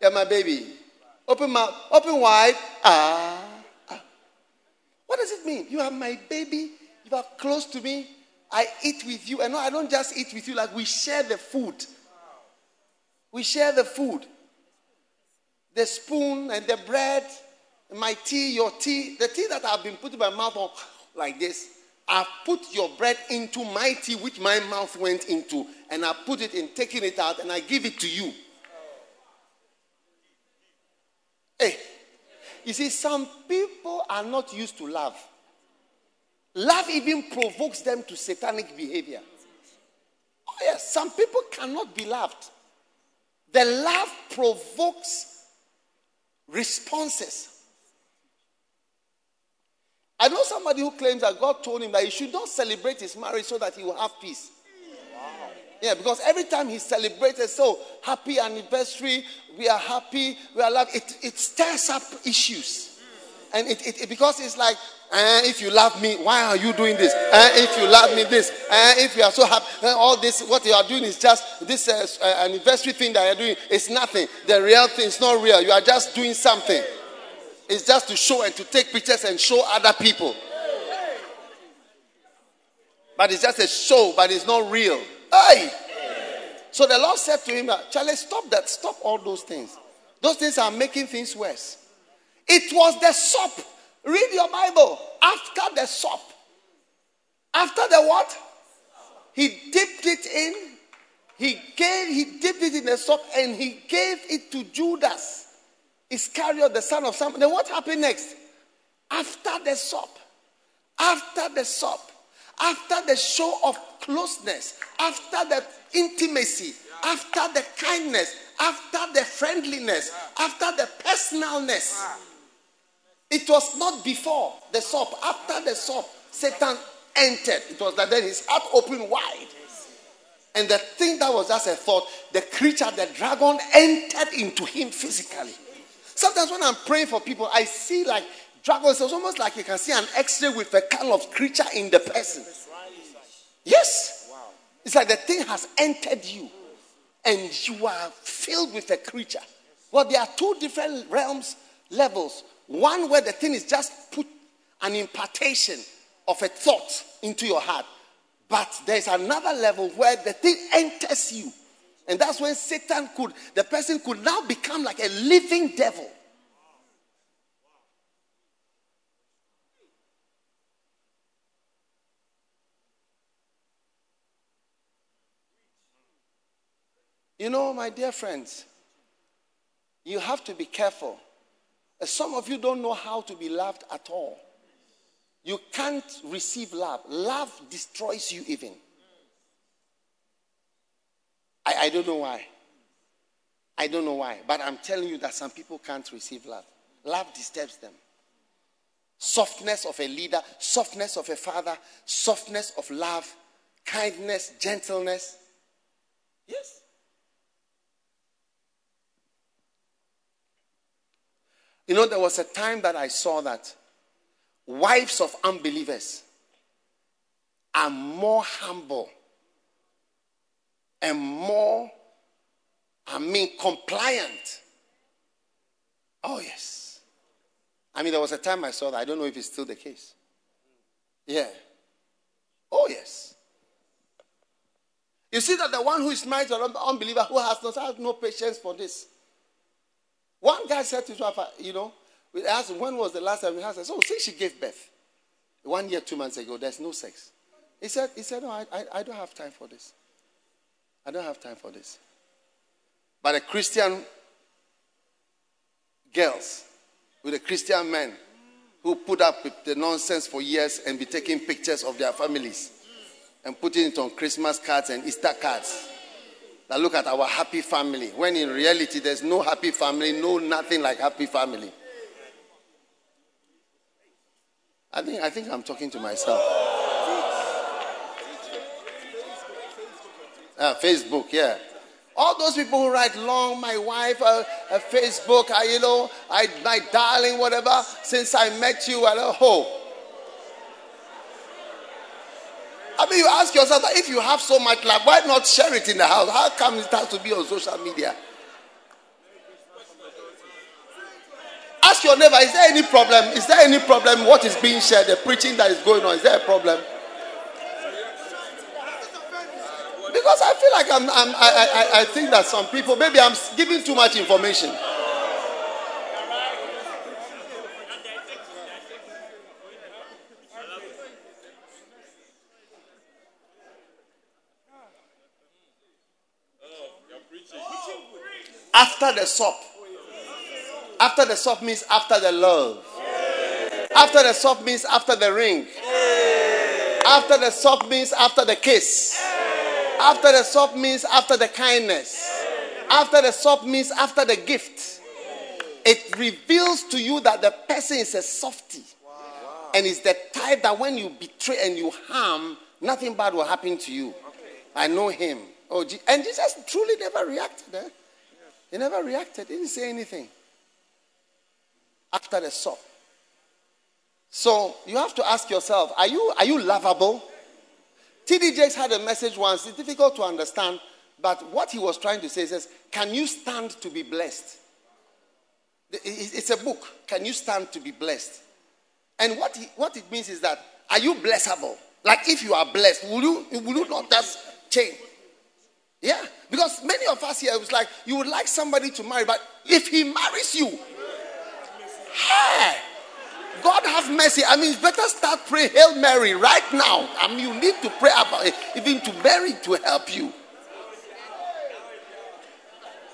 You're my baby. Open mouth, open wide. Ah. What does it mean? You are my baby. You are close to me. I eat with you. And I don't just eat with you, like we share the food. We share the food. the spoon and the bread, my tea, your tea, the tea that I've been putting my mouth on like this, I've put your bread into my tea, which my mouth went into, and I put it in, taking it out, and I give it to you. Hey, you see, some people are not used to love. Love even provokes them to satanic behavior. Oh, yes, some people cannot be loved. The love provokes responses. I know somebody who claims that God told him that he should not celebrate his marriage so that he will have peace. Yeah, because every time he celebrated, so happy anniversary, we are happy, we are loved, it, it stirs up issues. And it, it, it because it's like, uh, if you love me, why are you doing this? Uh, if you love me, this. Uh, if you are so happy, uh, all this, what you are doing is just this uh, anniversary thing that you're doing. It's nothing. The real thing is not real. You are just doing something. It's just to show and to take pictures and show other people. But it's just a show, but it's not real. Hey! So the Lord said to him, uh, Charlie, stop that. Stop all those things. Those things are making things worse. It was the sop. Read your Bible. After the sop. After the what? He dipped it in. He gave, he dipped it in the sop and he gave it to Judas. Iscariot, the son of Simon. Then what happened next? After the sop. After the sop after the show of closeness, after the intimacy, after the kindness, after the friendliness, after the personalness. It was not before the sop. After the sop, Satan entered. It was that then his heart opened wide. And the thing that was just a thought, the creature, the dragon, entered into him physically. Sometimes when I'm praying for people, I see like Dragons, it's almost like you can see an x ray with a kind of creature in the person. Yes. It's like the thing has entered you and you are filled with a creature. Well, there are two different realms, levels. One where the thing is just put an impartation of a thought into your heart. But there's another level where the thing enters you. And that's when Satan could, the person could now become like a living devil. You know, my dear friends, you have to be careful. Uh, some of you don't know how to be loved at all. You can't receive love. Love destroys you, even. I, I don't know why. I don't know why. But I'm telling you that some people can't receive love. Love disturbs them. Softness of a leader, softness of a father, softness of love, kindness, gentleness. Yes. You know, there was a time that I saw that wives of unbelievers are more humble and more, I mean, compliant. Oh, yes. I mean, there was a time I saw that. I don't know if it's still the case. Yeah. Oh, yes. You see that the one who is married to an unbeliever who has not has no patience for this. One guy said to his wife, you know, we asked him, when was the last time he had sex? Oh, since she gave birth. One year, two months ago, there's no sex. He said, he said, no, I, I, I don't have time for this. I don't have time for this. But the Christian girls with the Christian men who put up with the nonsense for years and be taking pictures of their families and putting it on Christmas cards and Easter cards that look at our happy family, when in reality there's no happy family, no nothing like happy family. I think, I think I'm talking to myself. Uh, Facebook, yeah. All those people who write long, my wife, uh, uh, Facebook, uh, you know, I, my darling, whatever, since I met you, I know. I mean, you ask yourself that if you have so much love, why not share it in the house? How come it has to be on social media? Ask your neighbor, is there any problem? Is there any problem? What is being shared, the preaching that is going on, is there a problem? Because I feel like I'm, I'm I, I, I think that some people, maybe I'm giving too much information. After the sop. After the sop means after the love. After the sop means after the ring. After the sop means after the kiss. After the sop means after the kindness. After the sop means after the gift. It reveals to you that the person is a softy. And it's the type that when you betray and you harm, nothing bad will happen to you. I know him. Oh, and Jesus truly never reacted. Eh? He never reacted. He didn't say anything. After the sop. So you have to ask yourself, are you, are you lovable? T.D. Jakes had a message once. It's difficult to understand, but what he was trying to say says, Can you stand to be blessed? It's a book. Can you stand to be blessed? And what, he, what it means is that, are you blessable? Like if you are blessed, will you, will you not just change? Yeah, because many of us here, it was like you would like somebody to marry, but if he marries you, hey, God have mercy. I mean, better start praying Hail Mary right now. I mean, you need to pray about it, even to Mary to help you.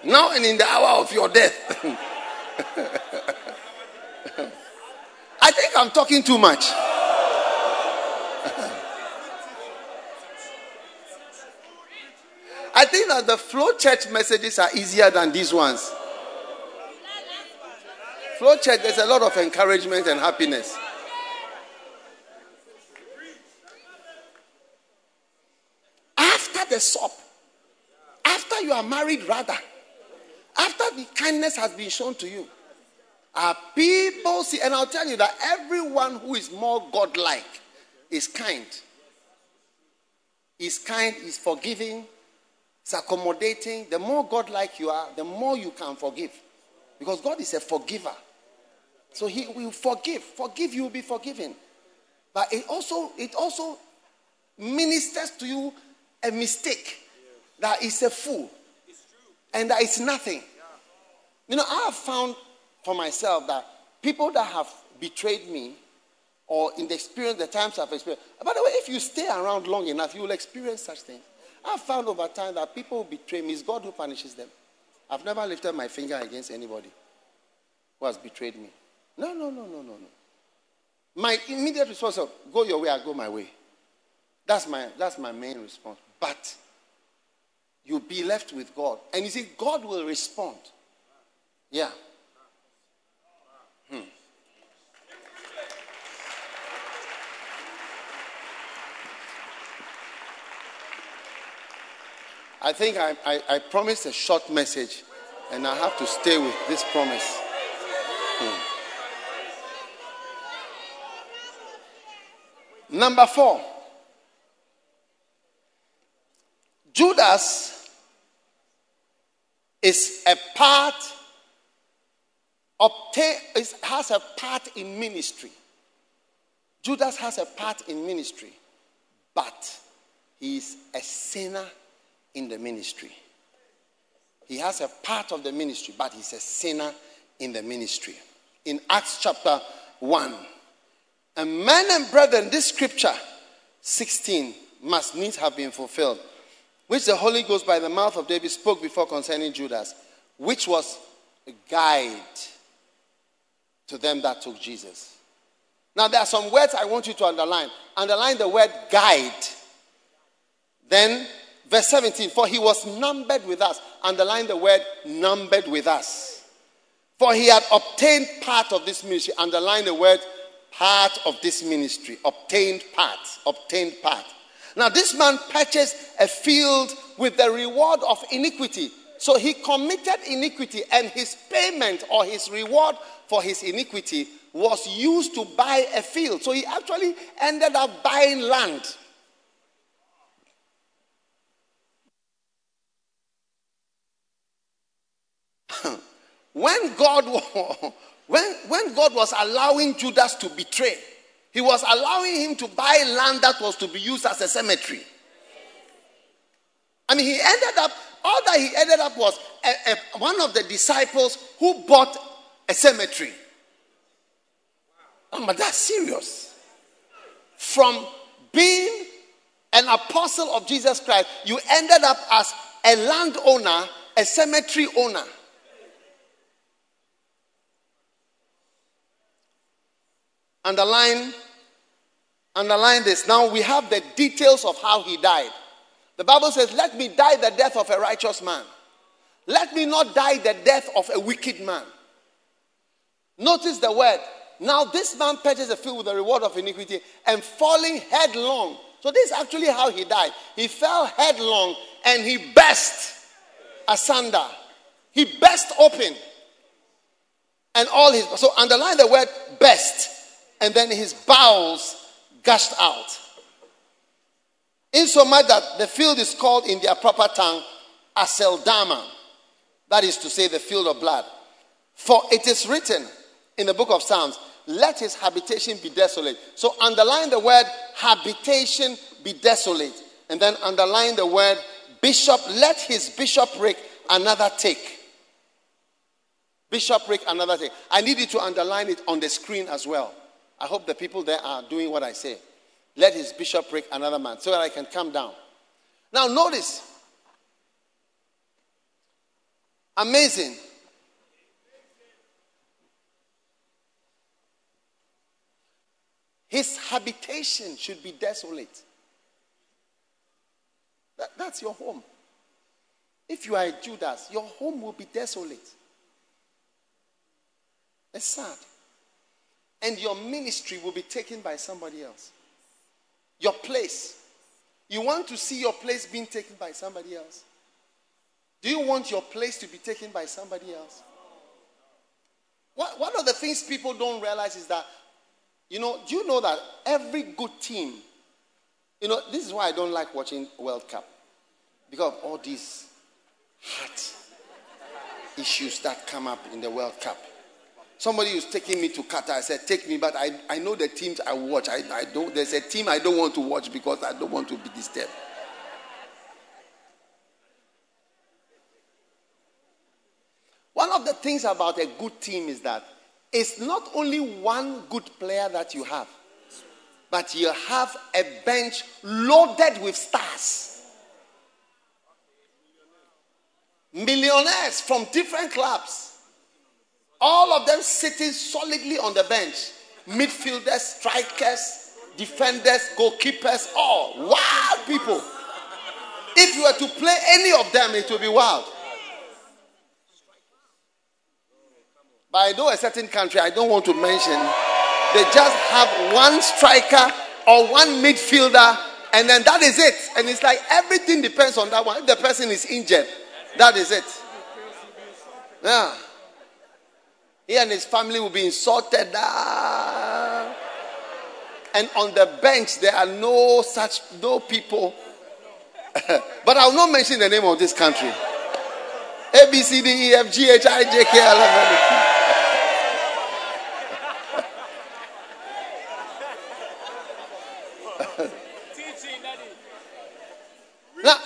Now and in the hour of your death. I think I'm talking too much. I think that the flow church messages are easier than these ones. Flow church, there's a lot of encouragement and happiness. After the sop, after you are married, rather, after the kindness has been shown to you, are people see, and I'll tell you that everyone who is more godlike is kind. Is kind, is forgiving, is accommodating. The more godlike you are, the more you can forgive. Because God is a forgiver. So he will forgive. Forgive, you will be forgiven. But it also, it also ministers to you a mistake that is a fool and that is nothing. You know, I have found for myself that people that have betrayed me or in the experience, the times I've experienced, by the way, if you stay around long enough, you will experience such things. I've found over time that people who betray me, it's God who punishes them. I've never lifted my finger against anybody who has betrayed me. No, no, no, no, no, no. My immediate response is go your way, I go my way. That's my, that's my main response. But you'll be left with God. And you see, God will respond. Yeah. I think I, I, I, promised a short message, and I have to stay with this promise. Hmm. Number four, Judas is a part, obtain, has a part in ministry. Judas has a part in ministry, but he is a sinner in the ministry. He has a part of the ministry, but he's a sinner in the ministry. In Acts chapter 1, and men and brethren, this scripture 16 must needs have been fulfilled, which the Holy Ghost by the mouth of David spoke before concerning Judas, which was a guide to them that took Jesus. Now, there are some words I want you to underline. Underline the word guide. Then, verse 17, for he was numbered with us. Underline the word numbered with us. For he had obtained part of this ministry. Underline the word part of this ministry, obtained part, obtained part. Now, this man purchased a field with the reward of iniquity. So he committed iniquity, and his payment or his reward for his iniquity was used to buy a field. So he actually ended up buying land. when God when, when God was allowing Judas to betray, he was allowing him to buy land that was to be used as a cemetery. I mean, he ended up, all that he ended up was a, a, one of the disciples who bought a cemetery. Oh, but that's serious. From being an apostle of Jesus Christ, you ended up as a landowner, a cemetery owner. Underline, underline this. Now we have the details of how he died. The Bible says, Let me die the death of a righteous man. Let me not die the death of a wicked man. Notice the word. Now this man purchased a field with the reward of iniquity and falling headlong. So this is actually how he died. He fell headlong and he burst asunder. He burst open. And all his so underline the word burst. And then his bowels gushed out. Insomuch that the field is called in their proper tongue Aceldama. That is to say, the field of blood. For it is written in the book of Psalms, let his habitation be desolate. So underline the word habitation be desolate. And then underline the word bishop, let his bishopric another take. Bishopric another take. I need you to underline it on the screen as well. I hope the people there are doing what I say. Let his bishopric another man so that I can come down. Now, notice. Amazing. His habitation should be desolate. That, that's your home. If you are a Judas, your home will be desolate. It's sad. And your ministry will be taken by somebody else. Your place. You want to see your place being taken by somebody else? Do you want your place to be taken by somebody else? One of the things people don't realize is that, you know, do you know that every good team, you know, this is why I don't like watching World Cup. Because of all these heart issues that come up in the World Cup. Somebody was taking me to Qatar. I said, Take me, but I, I know the teams I watch. I, I don't, there's a team I don't want to watch because I don't want to be disturbed. One of the things about a good team is that it's not only one good player that you have, but you have a bench loaded with stars. Millionaires from different clubs all of them sitting solidly on the bench. Midfielders, strikers, defenders, goalkeepers, all wild people. If you were to play any of them, it would be wild. But I know a certain country I don't want to mention. They just have one striker or one midfielder, and then that is it. And it's like everything depends on that one. If the person is injured, that is it. Yeah. He and his family will be insulted. Ah. And on the bench, there are no such, no people. but I will not mention the name of this country. A, B, C, D, E, F, G, H, I, J, K, L, M, N. now,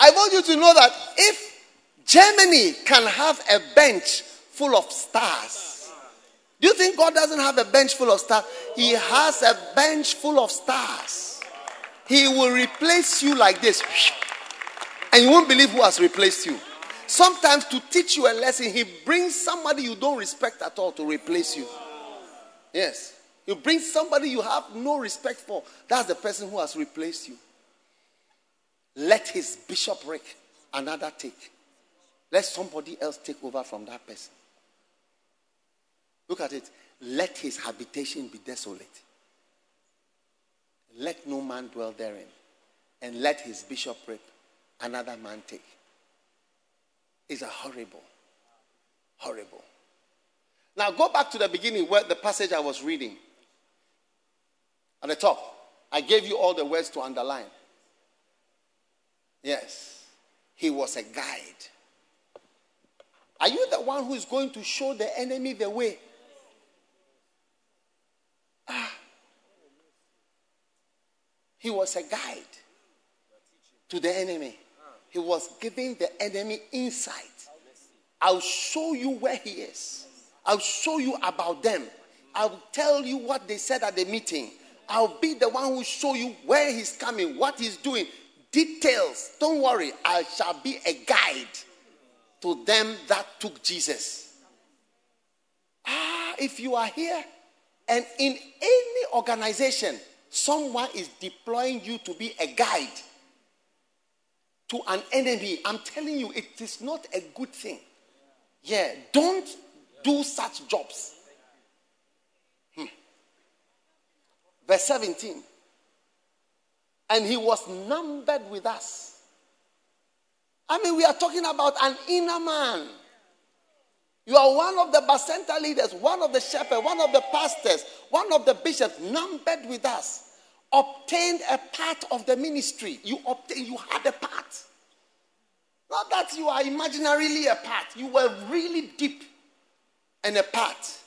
I want you to know that if Germany can have a bench full of stars. Do you think God doesn't have a bench full of stars? He has a bench full of stars. He will replace you like this. And you won't believe who has replaced you. Sometimes to teach you a lesson, he brings somebody you don't respect at all to replace you. Yes. You bring somebody you have no respect for. That's the person who has replaced you. Let his bishopric another take. Let somebody else take over from that person. Look at it. Let his habitation be desolate. Let no man dwell therein. And let his bishopric another man take. It's a horrible, horrible. Now go back to the beginning where the passage I was reading. At the top, I gave you all the words to underline. Yes, he was a guide. Are you the one who is going to show the enemy the way? He was a guide to the enemy. He was giving the enemy insight. I'll show you where he is. I'll show you about them. I'll tell you what they said at the meeting. I'll be the one who show you where he's coming, what he's doing, details. Don't worry, I shall be a guide to them that took Jesus. Ah, if you are here And in any organization, someone is deploying you to be a guide to an enemy. I'm telling you, it is not a good thing. Yeah, don't do such jobs. Hmm. Verse 17. And he was numbered with us. I mean, we are talking about an inner man. You are one of the Bacenta leaders, one of the shepherds, one of the pastors, one of the bishops, numbered with us. Obtained a part of the ministry. You obtained, you had a part. Not that you are imaginarily a part, you were really deep and a part.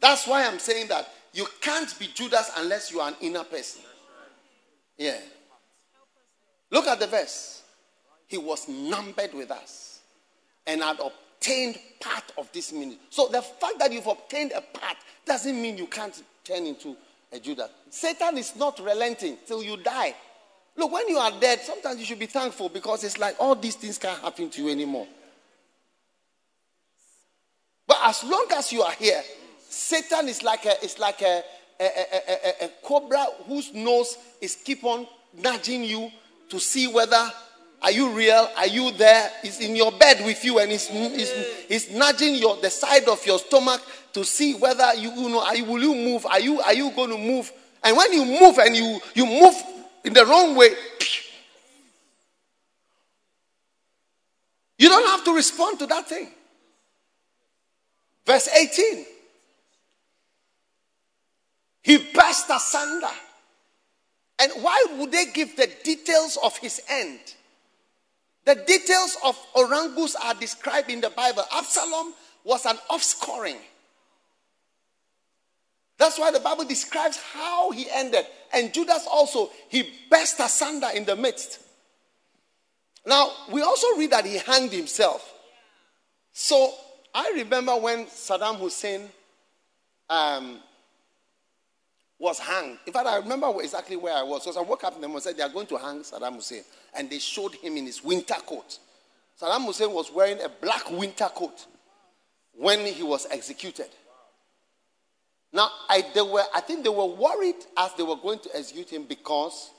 That's why I'm saying that you can't be Judas unless you are an inner person. Yeah. Look at the verse. He was numbered with us and had obtained part of this ministry. So the fact that you've obtained a part doesn't mean you can't turn into a Judas. Satan is not relenting till you die. Look, when you are dead, sometimes you should be thankful because it's like all these things can't happen to you anymore. But as long as you are here, Satan is like a, it's like a, a, a, a, a, cobra whose nose is keep on nudging you to see whether are you real? Are you there? He's in your bed with you and he's, he's, he's nudging your, the side of your stomach to see whether you, you know, are you, will you move? Are you, are you going to move? And when you move and you, you move in the wrong way, you don't have to respond to that thing. Verse 18. He burst asunder. And why would they give the details of his end? The details of Orangus are described in the Bible. Absalom was an offscoring. That's why the Bible describes how he ended. And Judas also, he burst asunder in the midst. Now, we also read that he hanged himself. So, I remember when Saddam Hussein um, was hanged. In fact, I remember exactly where I was. Because I woke up in the morning and said, They are going to hang Saddam Hussein. And they showed him in his winter coat. Saddam Hussein was wearing a black winter coat when he was executed. Now, I, they were, I think they were worried as they were going to execute him because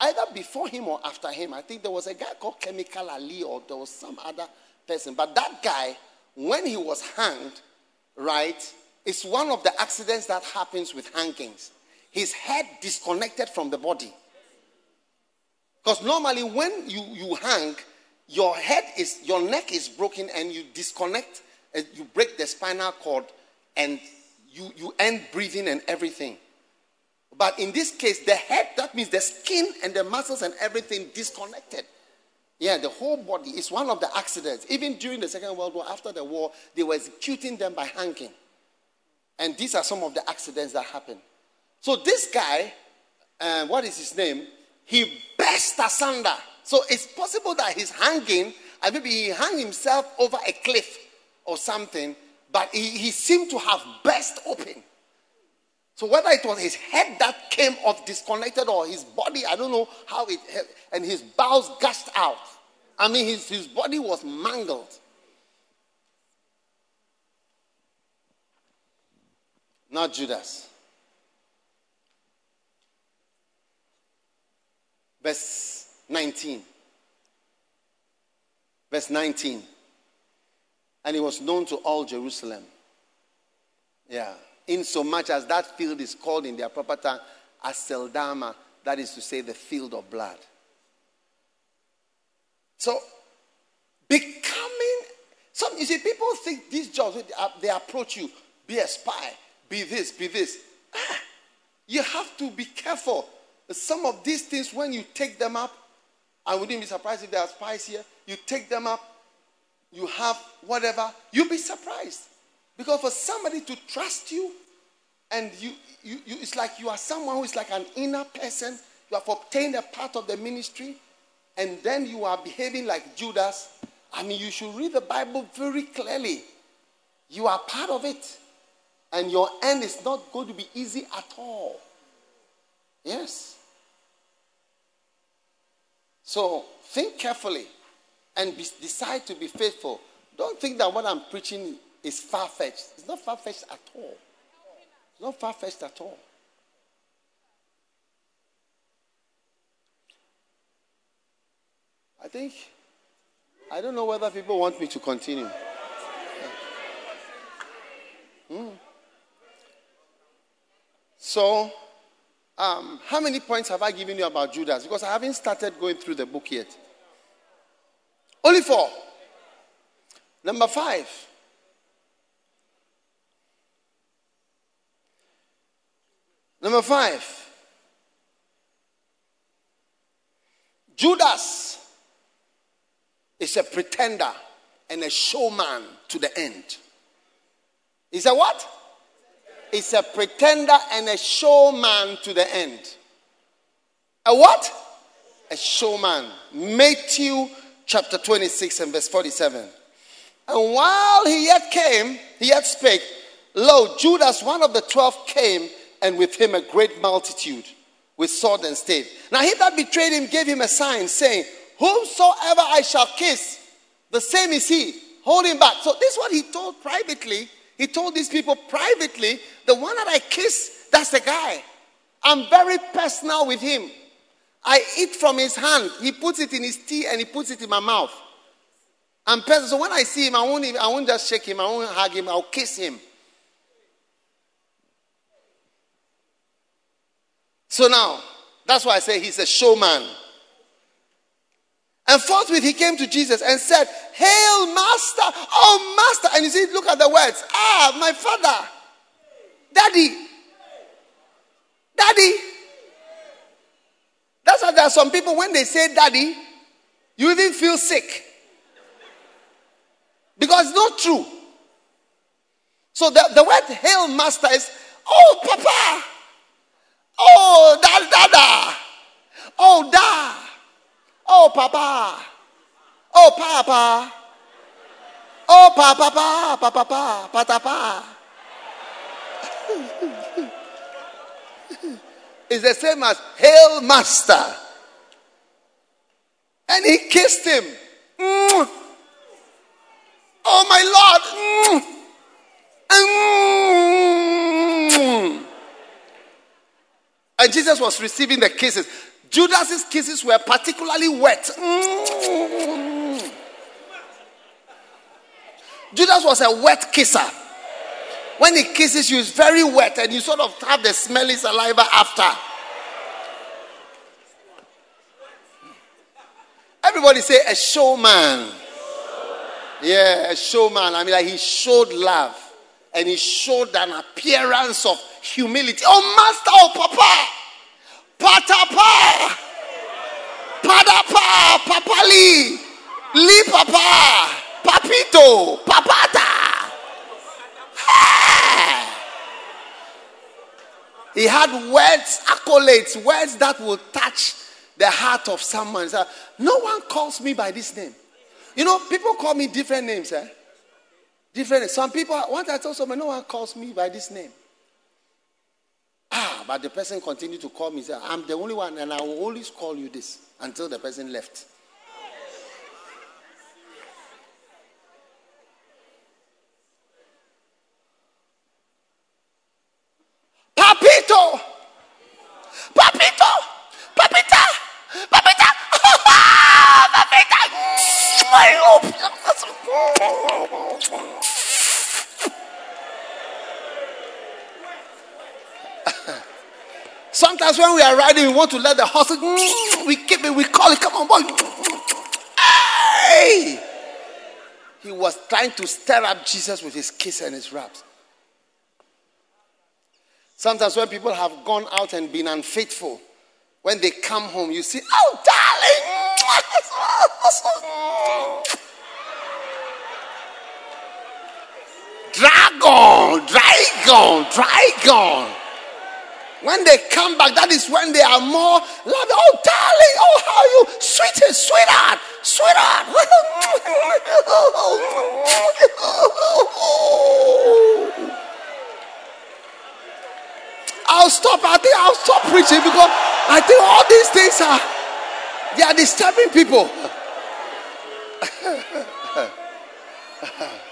either before him or after him, I think there was a guy called Chemical Ali or there was some other person. But that guy, when he was hanged, right, it's one of the accidents that happens with hangings. His head disconnected from the body. Because normally when you, you hang, your head is, your neck is broken and you disconnect, uh, you break the spinal cord and you, you end breathing and everything. But in this case, the head, that means the skin and the muscles and everything disconnected. Yeah, the whole body is one of the accidents. Even during the Second World War, after the war, they were executing them by hanging. And these are some of the accidents that happened. So this guy, uh, what is his name? He burst asunder. So it's possible that he's hanging, and maybe he hung himself over a cliff or something, but he, he seemed to have burst open. So whether it was his head that came off disconnected or his body, I don't know how it, and his bowels gushed out. I mean, his, his body was mangled. Not Judas. Verse 19. Verse 19 and it was known to all Jerusalem. Yeah. In so much as that field is called in their proper tongue Aceldama, that is to say, the field of blood. So, becoming, some, you see, people think these jobs, they approach you, be a spy, be this, be this. Ah, you have to be careful. Some of these things, when you take them up, I wouldn't be surprised if there are spies here, you take them up, you have whatever, you'll be surprised. Because for somebody to trust you, and you, you, you, it's like you are someone who is like an inner person, you have obtained a part of the ministry, and then you are behaving like Judas. I mean, you should read the Bible very clearly. You are part of it, and your end is not going to be easy at all. Yes. So think carefully and be, decide to be faithful, don't think that what I'm preaching is far fetched. It's not far fetched at all. It's not far fetched at all. I think, I don't know whether people want me to continue. Hmm. So, um, how many points have I given you about Judas? Because I haven't started going through the book yet. Only four. Number five. Number five. Judas is a pretender and a showman to the end. Is a what? Is a pretender and a showman to the end. A what? A showman. Matthew chapter 26 and verse 47. And while he yet came, he yet spake, lo, Judas, one of the twelve, came, and with him a great multitude with sword and stave. Now he that betrayed him gave him a sign, saying, Whomsoever I shall kiss, the same is he. Hold him back. So this is what he told privately. He told these people privately, the one that I kiss, that's the guy. I'm very personal with him. I eat from his hand. He puts it in his tea and he puts it in my mouth. I'm personal. So when I see him, I won't, even, I won't just shake him. I won't hug him. I'll kiss him. So now, that's why I say he's a showman. And forthwith he came to Jesus and said, Hail, Master! Oh, Master! And you see, look at the words. Ah, my father. Daddy. Daddy. That's why there are some people, when they say daddy, you even feel sick. Because it's not true. So the, the word hail master is, oh, papa. Oh, da, dada. Oh, da. Oh, papa. Oh, papa. Oh, papa, papa, papa, patapa. It's the same as Hail Master. And he kissed him. Oh, my Lord. And Jesus was receiving the kisses. Judas's kisses were particularly wet. Judas was a wet kisser. When he kisses you, it's very wet, and you sort of have the smelly saliva after. Everybody say a showman. Yeah, a showman. I mean, like he showed love and he showed an appearance of humility. Oh, master, oh, papa, patapa, padapa, papali, li papa, papito, papata. He had words, accolades, words that will touch the heart of someone. So, no one calls me by this name. You know, people call me different names, eh? Different. Some people, once I told someone, no one calls me by this name. Ah, but the person continued to call me. Say, I'm the only one, and I will always call you this until the person left. Papito! Papito! Papita! Papita! Sometimes when we are riding, we want to let the horse. We keep it. We call it. Come on, boy. Hey! He was trying to stir up Jesus with his kiss and his raps. Sometimes when people have gone out and been unfaithful, when they come home, you see, oh, darling. Dragon, dragon, dragon. When they come back, that is when they are more loving. Oh, darling, oh, how you? Sweet, sweetheart, sweetheart. I'll stop. I think I'll stop preaching because I think all these things are they are disturbing people.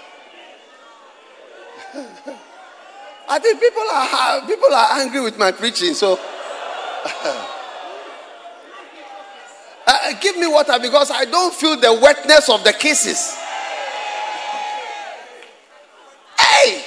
I think people are people are angry with my preaching, so uh, give me water because I don't feel the wetness of the kisses. Hey!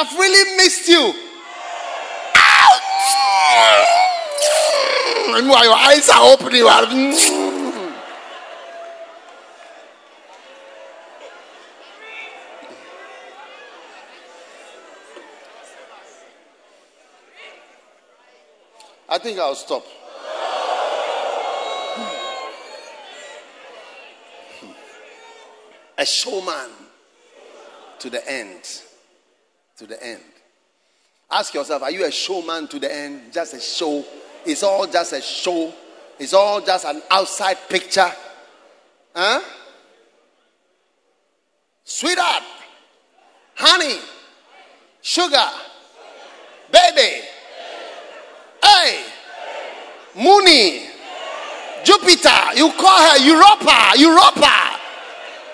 I've really missed you. And while open, are. Mm. I think I'll stop. A showman to the end to the end. Ask yourself, are you a showman to the end? Just a show? It's all just a show. It's all just an outside picture. Huh? Sweetheart, honey, sugar, baby, hey, Mooney, Jupiter. You call her Europa. Europa.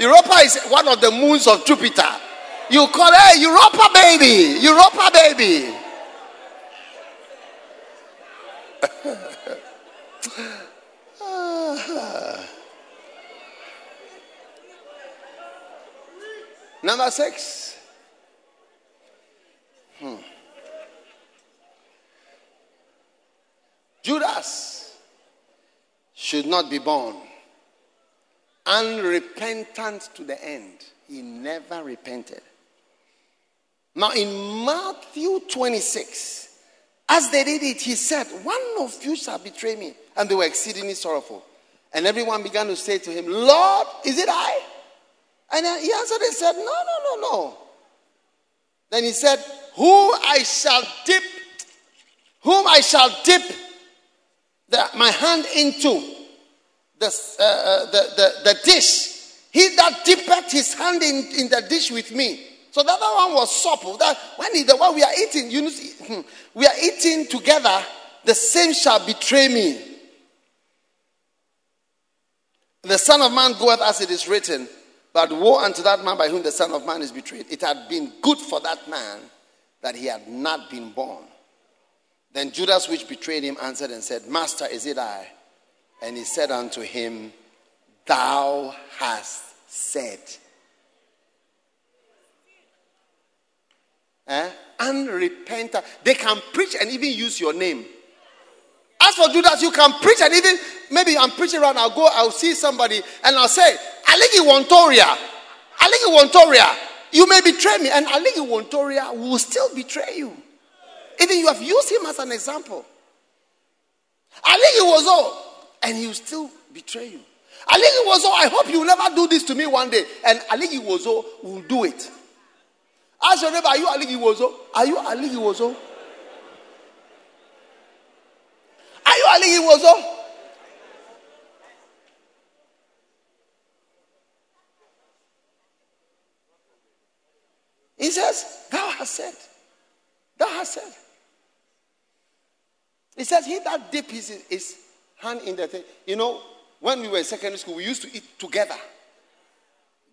Europa is one of the moons of Jupiter. You call her Europa baby. Europa baby. Number six. Hmm. Judas should not be born. Unrepentant to the end. He never repented. Now, in Matthew 26, as they did it, he said, One of you shall betray me. And they were exceedingly sorrowful. And everyone began to say to him, Lord, is it I? And he answered and said, No, no, no, no. Then he said, Who I shall dip, whom I shall dip the, my hand into the, uh, uh the, the, the dish. He that dipped his hand in, in the dish with me so the other one was supple. That when the one we are eating, you know, hmm, we are eating together, the same shall betray me. The Son of Man goeth as it is written, but woe unto that man by whom the Son of Man is betrayed. It had been good for that man that he had not been born. Then Judas, which betrayed him, answered and said, Master, is it I? And he said unto him, Thou hast said. eh, unrepentant. They can preach and even use your name. As for Judas, you can preach and even maybe I'm preaching around. I'll go, I'll see somebody and I'll say, Aligi Wontoria, Aligi Wontoria, you may betray me, and Aligi Wontoria will still betray you. Even you have used him as an example. Aligi Wozo, and he will still betray you. Aligi Wozo, I hope you will never do this to me one day, and Aligi Wozo will do it. Ask your neighbor, are you Aligi Wozo? Are you Aligi Wozo? Are you Aligi Wozo? He says, Thou hast said. Thou hast said. He says, He that dip his, his hand in the thing. You know, when we were in secondary school, we used to eat together.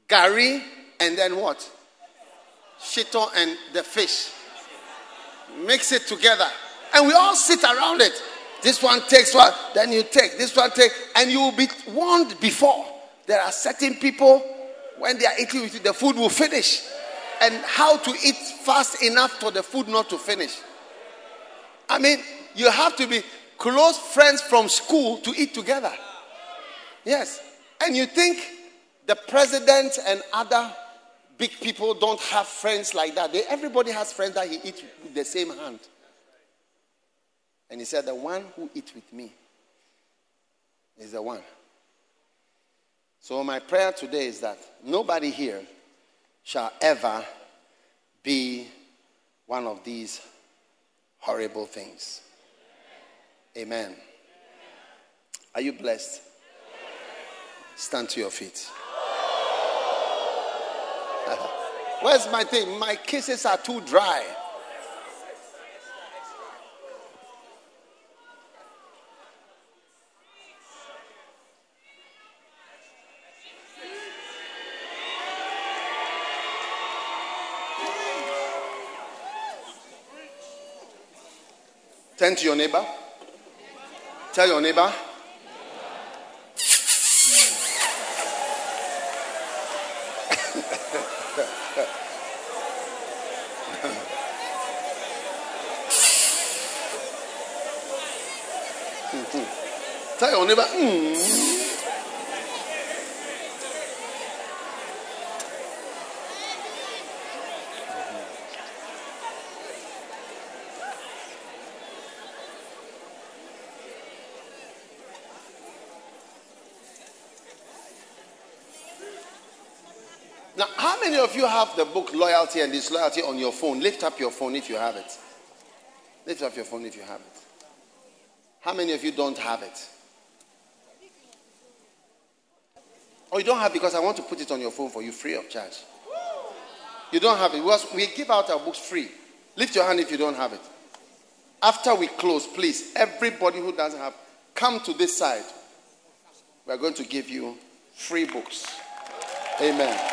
Gari and then what? shito and the fish. Mix it together. And we all sit around it. This one takes what? then you take, this one take, and you will be warned before. There are certain people, when they are eating with you, the food will finish. And how to eat fast enough for the food not to finish. I mean, you have to be close friends from school to eat together. Yes. And you think the president and other big people don't have friends like that. They, everybody has friends that he eats with the same hand. And he said, The one who eats with me is the one. So, my prayer today is that nobody here shall ever be one of these horrible things. Amen. Are you blessed? Stand to your feet. Where's my thing? My kisses are too dry. Turn to your neighbor. Tell your neighbor. Tell your neighbor. Mm. Now, how many you have the book Loyalty and Disloyalty on your phone? Lift up your phone if you have it. Lift up your phone if you have it. How many of you don't have it? Or you don't have because I want to put it on your phone for you free of charge. You don't have it. We give out our books free. Lift your hand if you don't have it. After we close, please, everybody who doesn't have, come to this side. We are going to give you free books. Amen.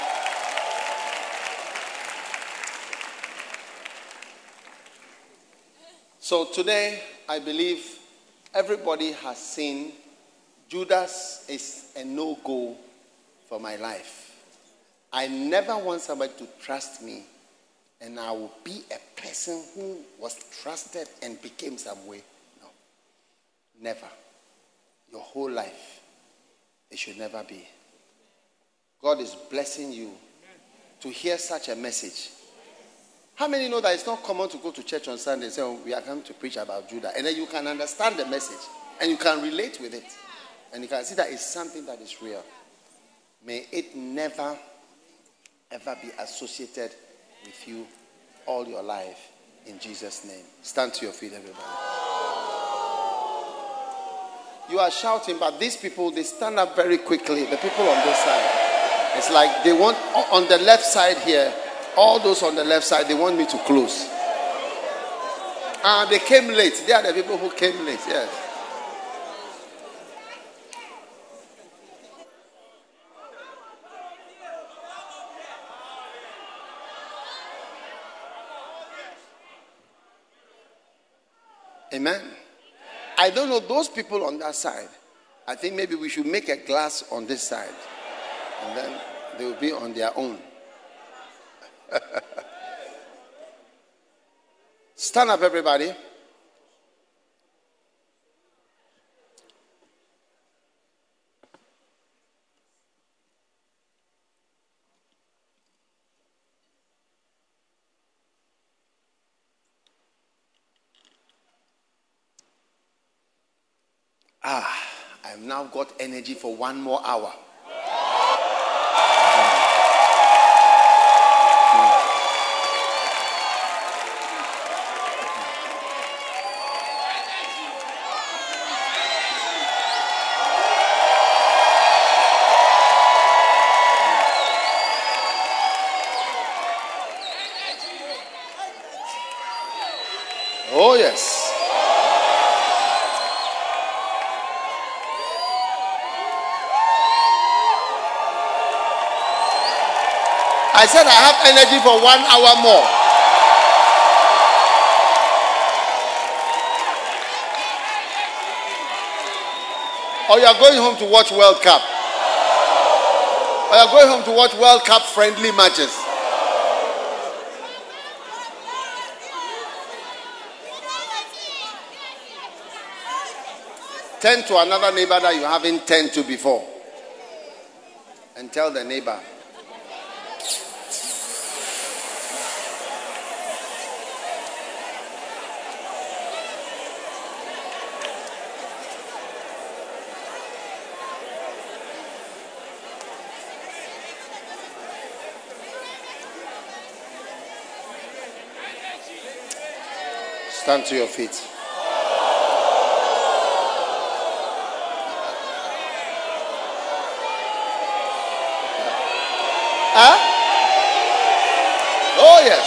So today, I believe everybody has seen Judas is a no go for my life. I never want somebody to trust me, and I will be a person who was trusted and became some way. No. Never. Your whole life, it should never be. God is blessing you to hear such a message. How many know that it's not common to go to church on Sunday and say, oh, We are coming to preach about Judah? And then you can understand the message and you can relate with it. And you can see that it's something that is real. May it never, ever be associated with you all your life in Jesus' name. Stand to your feet, everybody. You are shouting, but these people, they stand up very quickly. The people on this side. It's like they want, on the left side here, all those on the left side, they want me to close. Ah, they came late. They are the people who came late, yes. Amen. I don't know those people on that side. I think maybe we should make a glass on this side. And then they will be on their own. Stand up, everybody. Ah, I've now got energy for one more hour. said I have energy for one hour more. Or you are going home to watch World Cup. Or you are going home to watch World Cup friendly matches. Turn to another neighbor that you haven't turned to before and tell the neighbor, Stand to your feet. Huh? Oh, yes.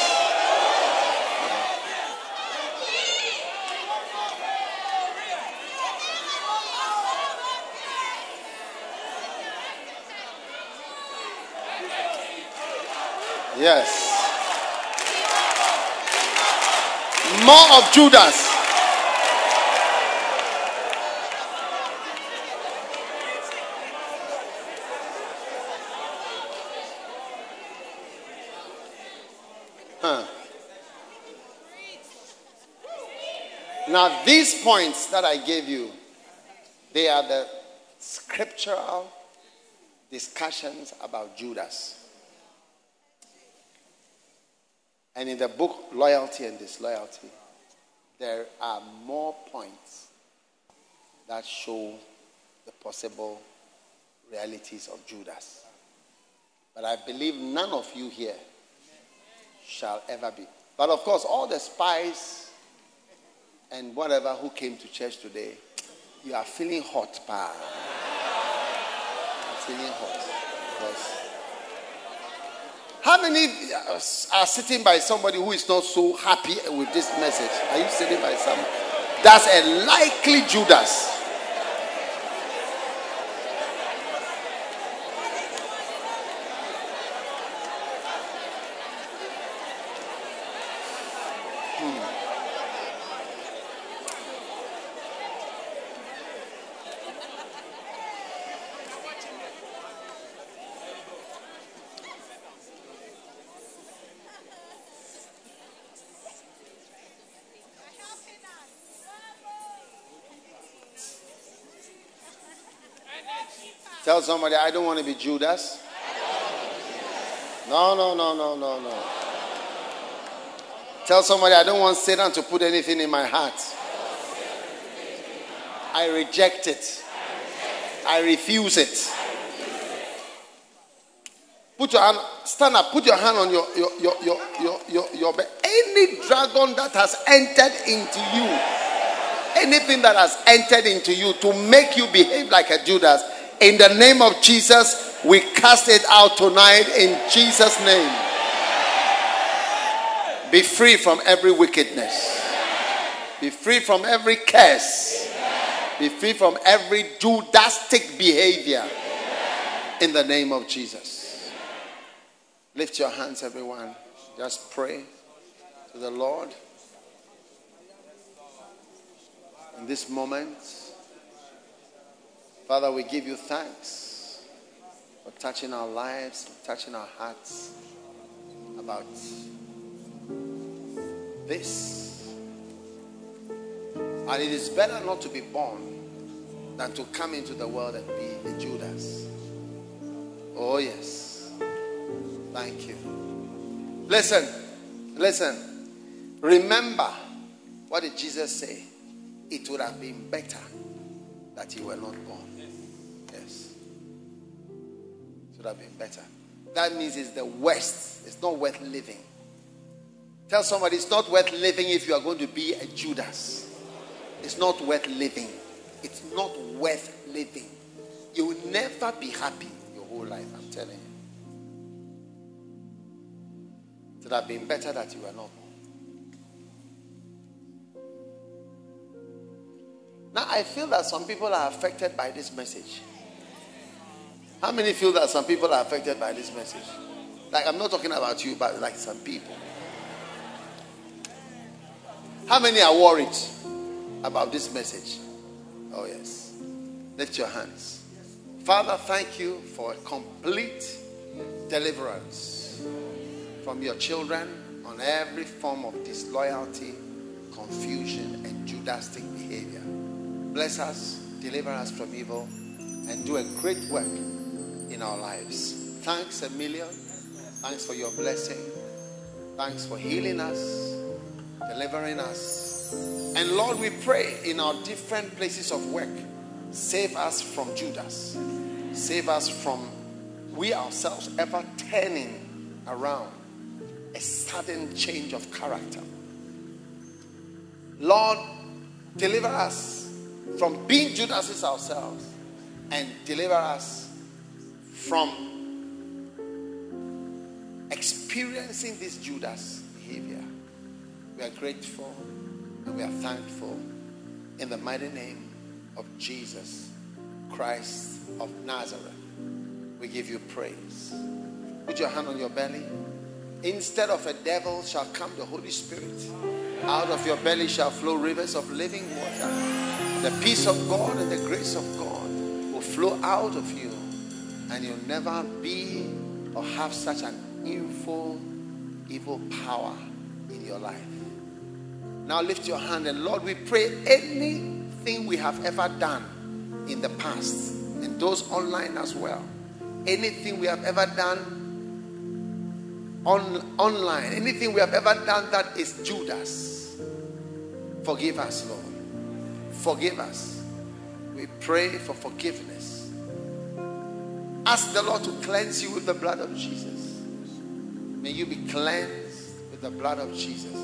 Yes. More of Judas. Now, these points that I gave you, they are the scriptural discussions about Judas. And in the book Loyalty and Disloyalty, there are more points that show the possible realities of Judas. But I believe none of you here shall ever be. But of course, all the spies and whatever who came to church today, you are feeling hot, pa. Feeling hot. Because how many are sitting by somebody who is not so happy with this message? Are you sitting by someone? That's a likely Judas. Tell somebody, I don't want to be Judas. No, no, no, no, no, no. Tell somebody, I don't want Satan to put anything in my heart. I reject it. I refuse it. Put your hand, stand up, put your hand on your, your, your, your, your, your, your bed. Any dragon that has entered into you, anything that has entered into you to make you behave like a Judas, in the name of Jesus, we cast it out tonight in Jesus' name. Be free from every wickedness. Be free from every curse. Be free from every Judastic behavior. In the name of Jesus. Lift your hands, everyone. Just pray to the Lord. In this moment, Father, we give you thanks for touching our lives, for touching our hearts about this. And it is better not to be born than to come into the world and be a Judas. Oh, yes. Thank you. Listen, listen. Remember, what did Jesus say? It would have been better that you were not born. Would have been better. That means it's the worst. It's not worth living. Tell somebody it's not worth living if you are going to be a Judas. It's not worth living. It's not worth living. You will never be happy your whole life, I'm telling you. It would have been better that you were not born. Now, I feel that some people are affected by this message. How many feel that some people are affected by this message? Like, I'm not talking about you, but like some people. How many are worried about this message? Oh, yes. Lift your hands. Father, thank you for a complete deliverance from your children on every form of disloyalty, confusion, and Judastic behavior. Bless us deliver us from evil, and do a great work in our lives. Thanks a million. Thanks for your blessing. Thanks for healing us, delivering us. And Lord, we pray in our different places of work, save us from Judas. Save us from we ourselves ever turning around a sudden change of character. Lord, deliver us from being Judases ourselves and deliver us from experiencing this Judas behavior. We are grateful and we are thankful in the mighty name of Jesus Christ of Nazareth. We give you praise. Put your hand on your belly. Instead of a devil shall come the Holy Spirit. Out of your belly shall flow rivers of living water. The peace of God and the grace of God flow out of you, and you'll never be or have such an evil, evil power in your life. Now lift your hand and Lord, we pray anything we have ever done in the past, and those online as well, anything we have ever done on, online, anything we have ever done that is Judas, forgive us, Lord. Forgive us. We pray for forgiveness. Ask the Lord to cleanse you with the blood of Jesus. May you be cleansed with the blood of Jesus.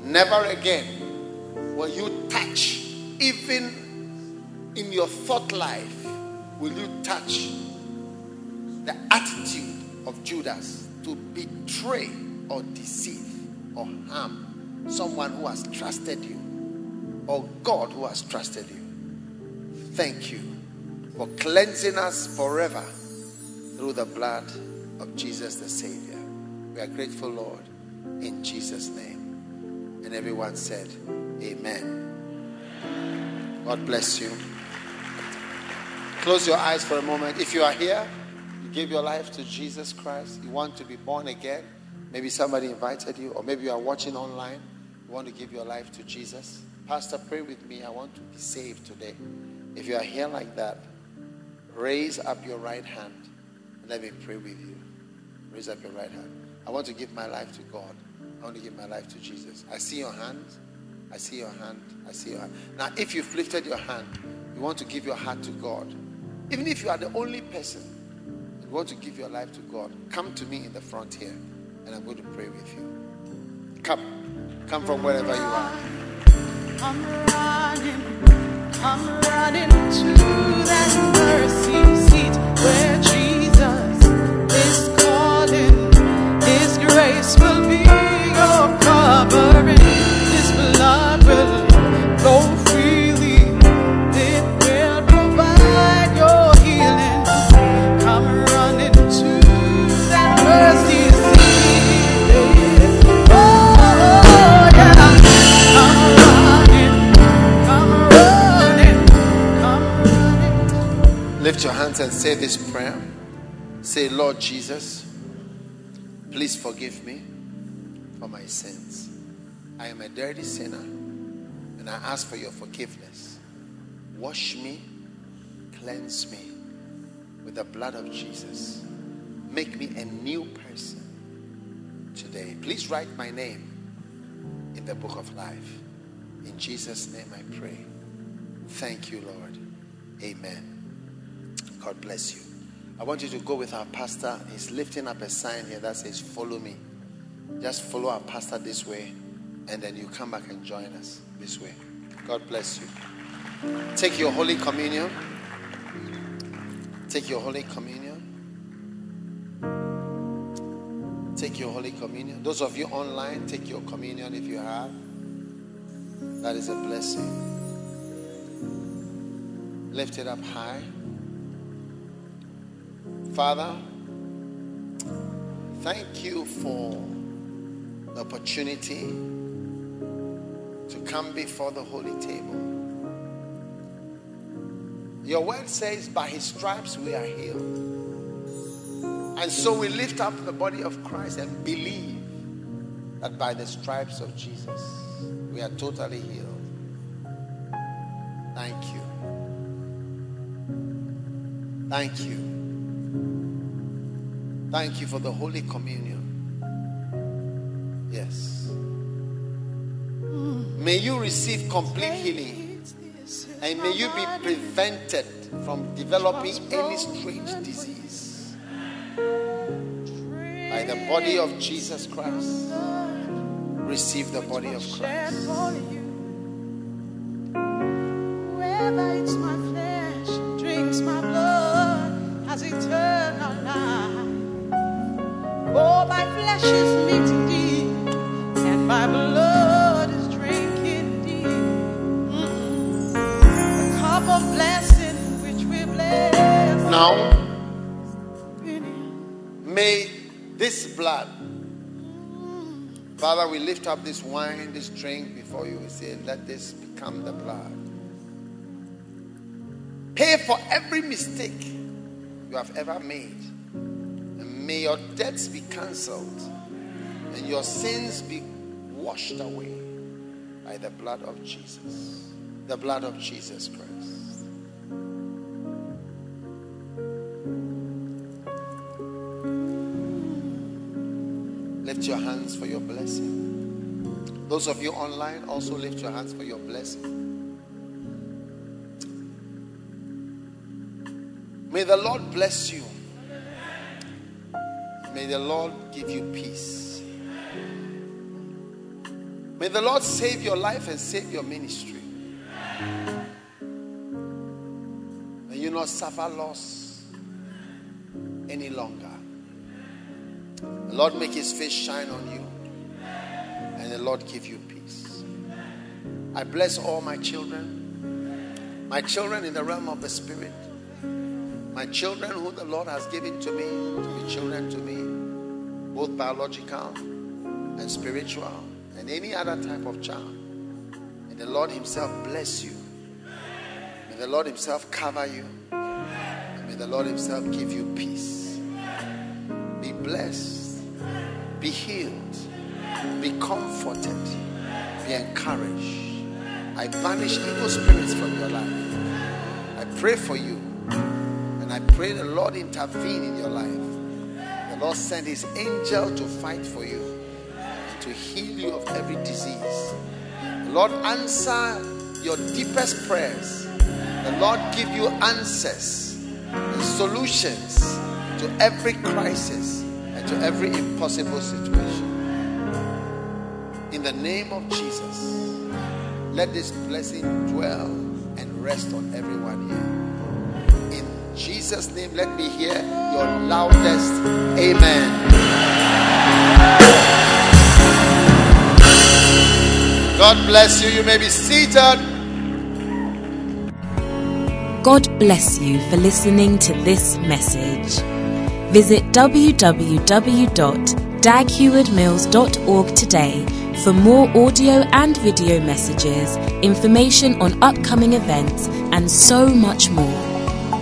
Never again will you touch, even in your thought life, will you touch the attitude of Judas to betray or deceive or harm someone who has trusted you or God who has trusted you. Thank you for cleansing us forever through the blood of Jesus the Savior. We are grateful, Lord, in Jesus' name. And everyone said, Amen. God bless you. Close your eyes for a moment. If you are here, you gave your life to Jesus Christ, you want to be born again, maybe somebody invited you, or maybe you are watching online, you want to give your life to Jesus. Pastor, pray with me. I want to be saved today. If you are here like that, raise up your right hand and let me pray with you. Raise up your right hand. I want to give my life to God. I want to give my life to Jesus. I see your hand. I see your hand. I see your hand. Now, if you've lifted your hand, you want to give your heart to God. Even if you are the only person, you want to give your life to God, come to me in the front here and I'm going to pray with you. Come. Come from wherever you are. I'm running, to that mercy seat where hands and say this prayer. Say, Lord Jesus, please forgive me for my sins. I am a dirty sinner and I ask for your forgiveness. Wash me, cleanse me with the blood of Jesus. Make me a new person today. Please write my name in the book of life. In Jesus' name I pray. Thank you, Lord. Amen. God bless you. I want you to go with our pastor. He's lifting up a sign here that says, Follow me. Just follow our pastor this way, and then you come back and join us this way. God bless you. Take your Holy Communion. Take your Holy Communion. Take your Holy Communion. Those of you online, take your communion if you have. That is a blessing. Lift it up high. Father, thank you for the opportunity to come before the holy table. Your word says, by his stripes we are healed. And so we lift up the body of Christ and believe that by the stripes of Jesus we are totally healed. Thank you. Thank you. Thank you for the Holy Communion. Yes. May you receive complete healing and may you be prevented from developing any strange disease by the body of Jesus Christ. Receive the body of Christ. my flesh, drinks my blood, has eternal life. Oh, my flesh is meat indeed, and my blood is drink indeed. Mm-mm. The cup of blessing which we bless. Now, mm-hmm. May this blood, Father, we lift up this wine, this drink before you. We say, let this become the blood. Pay for every mistake you have ever made. May your debts be cancelled and your sins be washed away by the blood of Jesus. The blood of Jesus Christ. Lift your hands for your blessing. Those of you online also lift your hands for your blessing. May the Lord bless you. May the Lord give you peace. May the Lord save your life and save your ministry. May you not suffer loss any longer. The Lord make his face shine on you. And the Lord give you peace. I bless all my children. My children in the realm of the spirit. My children who the Lord has given to me to be children to me, both biological and spiritual, and any other type of child. May the Lord Himself bless you. May the Lord Himself cover you. And may the Lord Himself give you peace. Be blessed. Be healed. Be comforted. Be encouraged. I banish evil spirits from your life. I pray for you. I pray the Lord intervene in your life. The Lord send his angel to fight for you, and to heal you of every disease. The Lord answer your deepest prayers. The Lord give you answers and solutions to every crisis and to every impossible situation. In the name of Jesus, let this blessing dwell and rest on everyone here. Jesus' name, let me hear your loudest amen. God bless you. You may be seated. God bless you for listening to this message. Visit www.daghewardmills.org today for more audio and video messages, information on upcoming events, and so much more.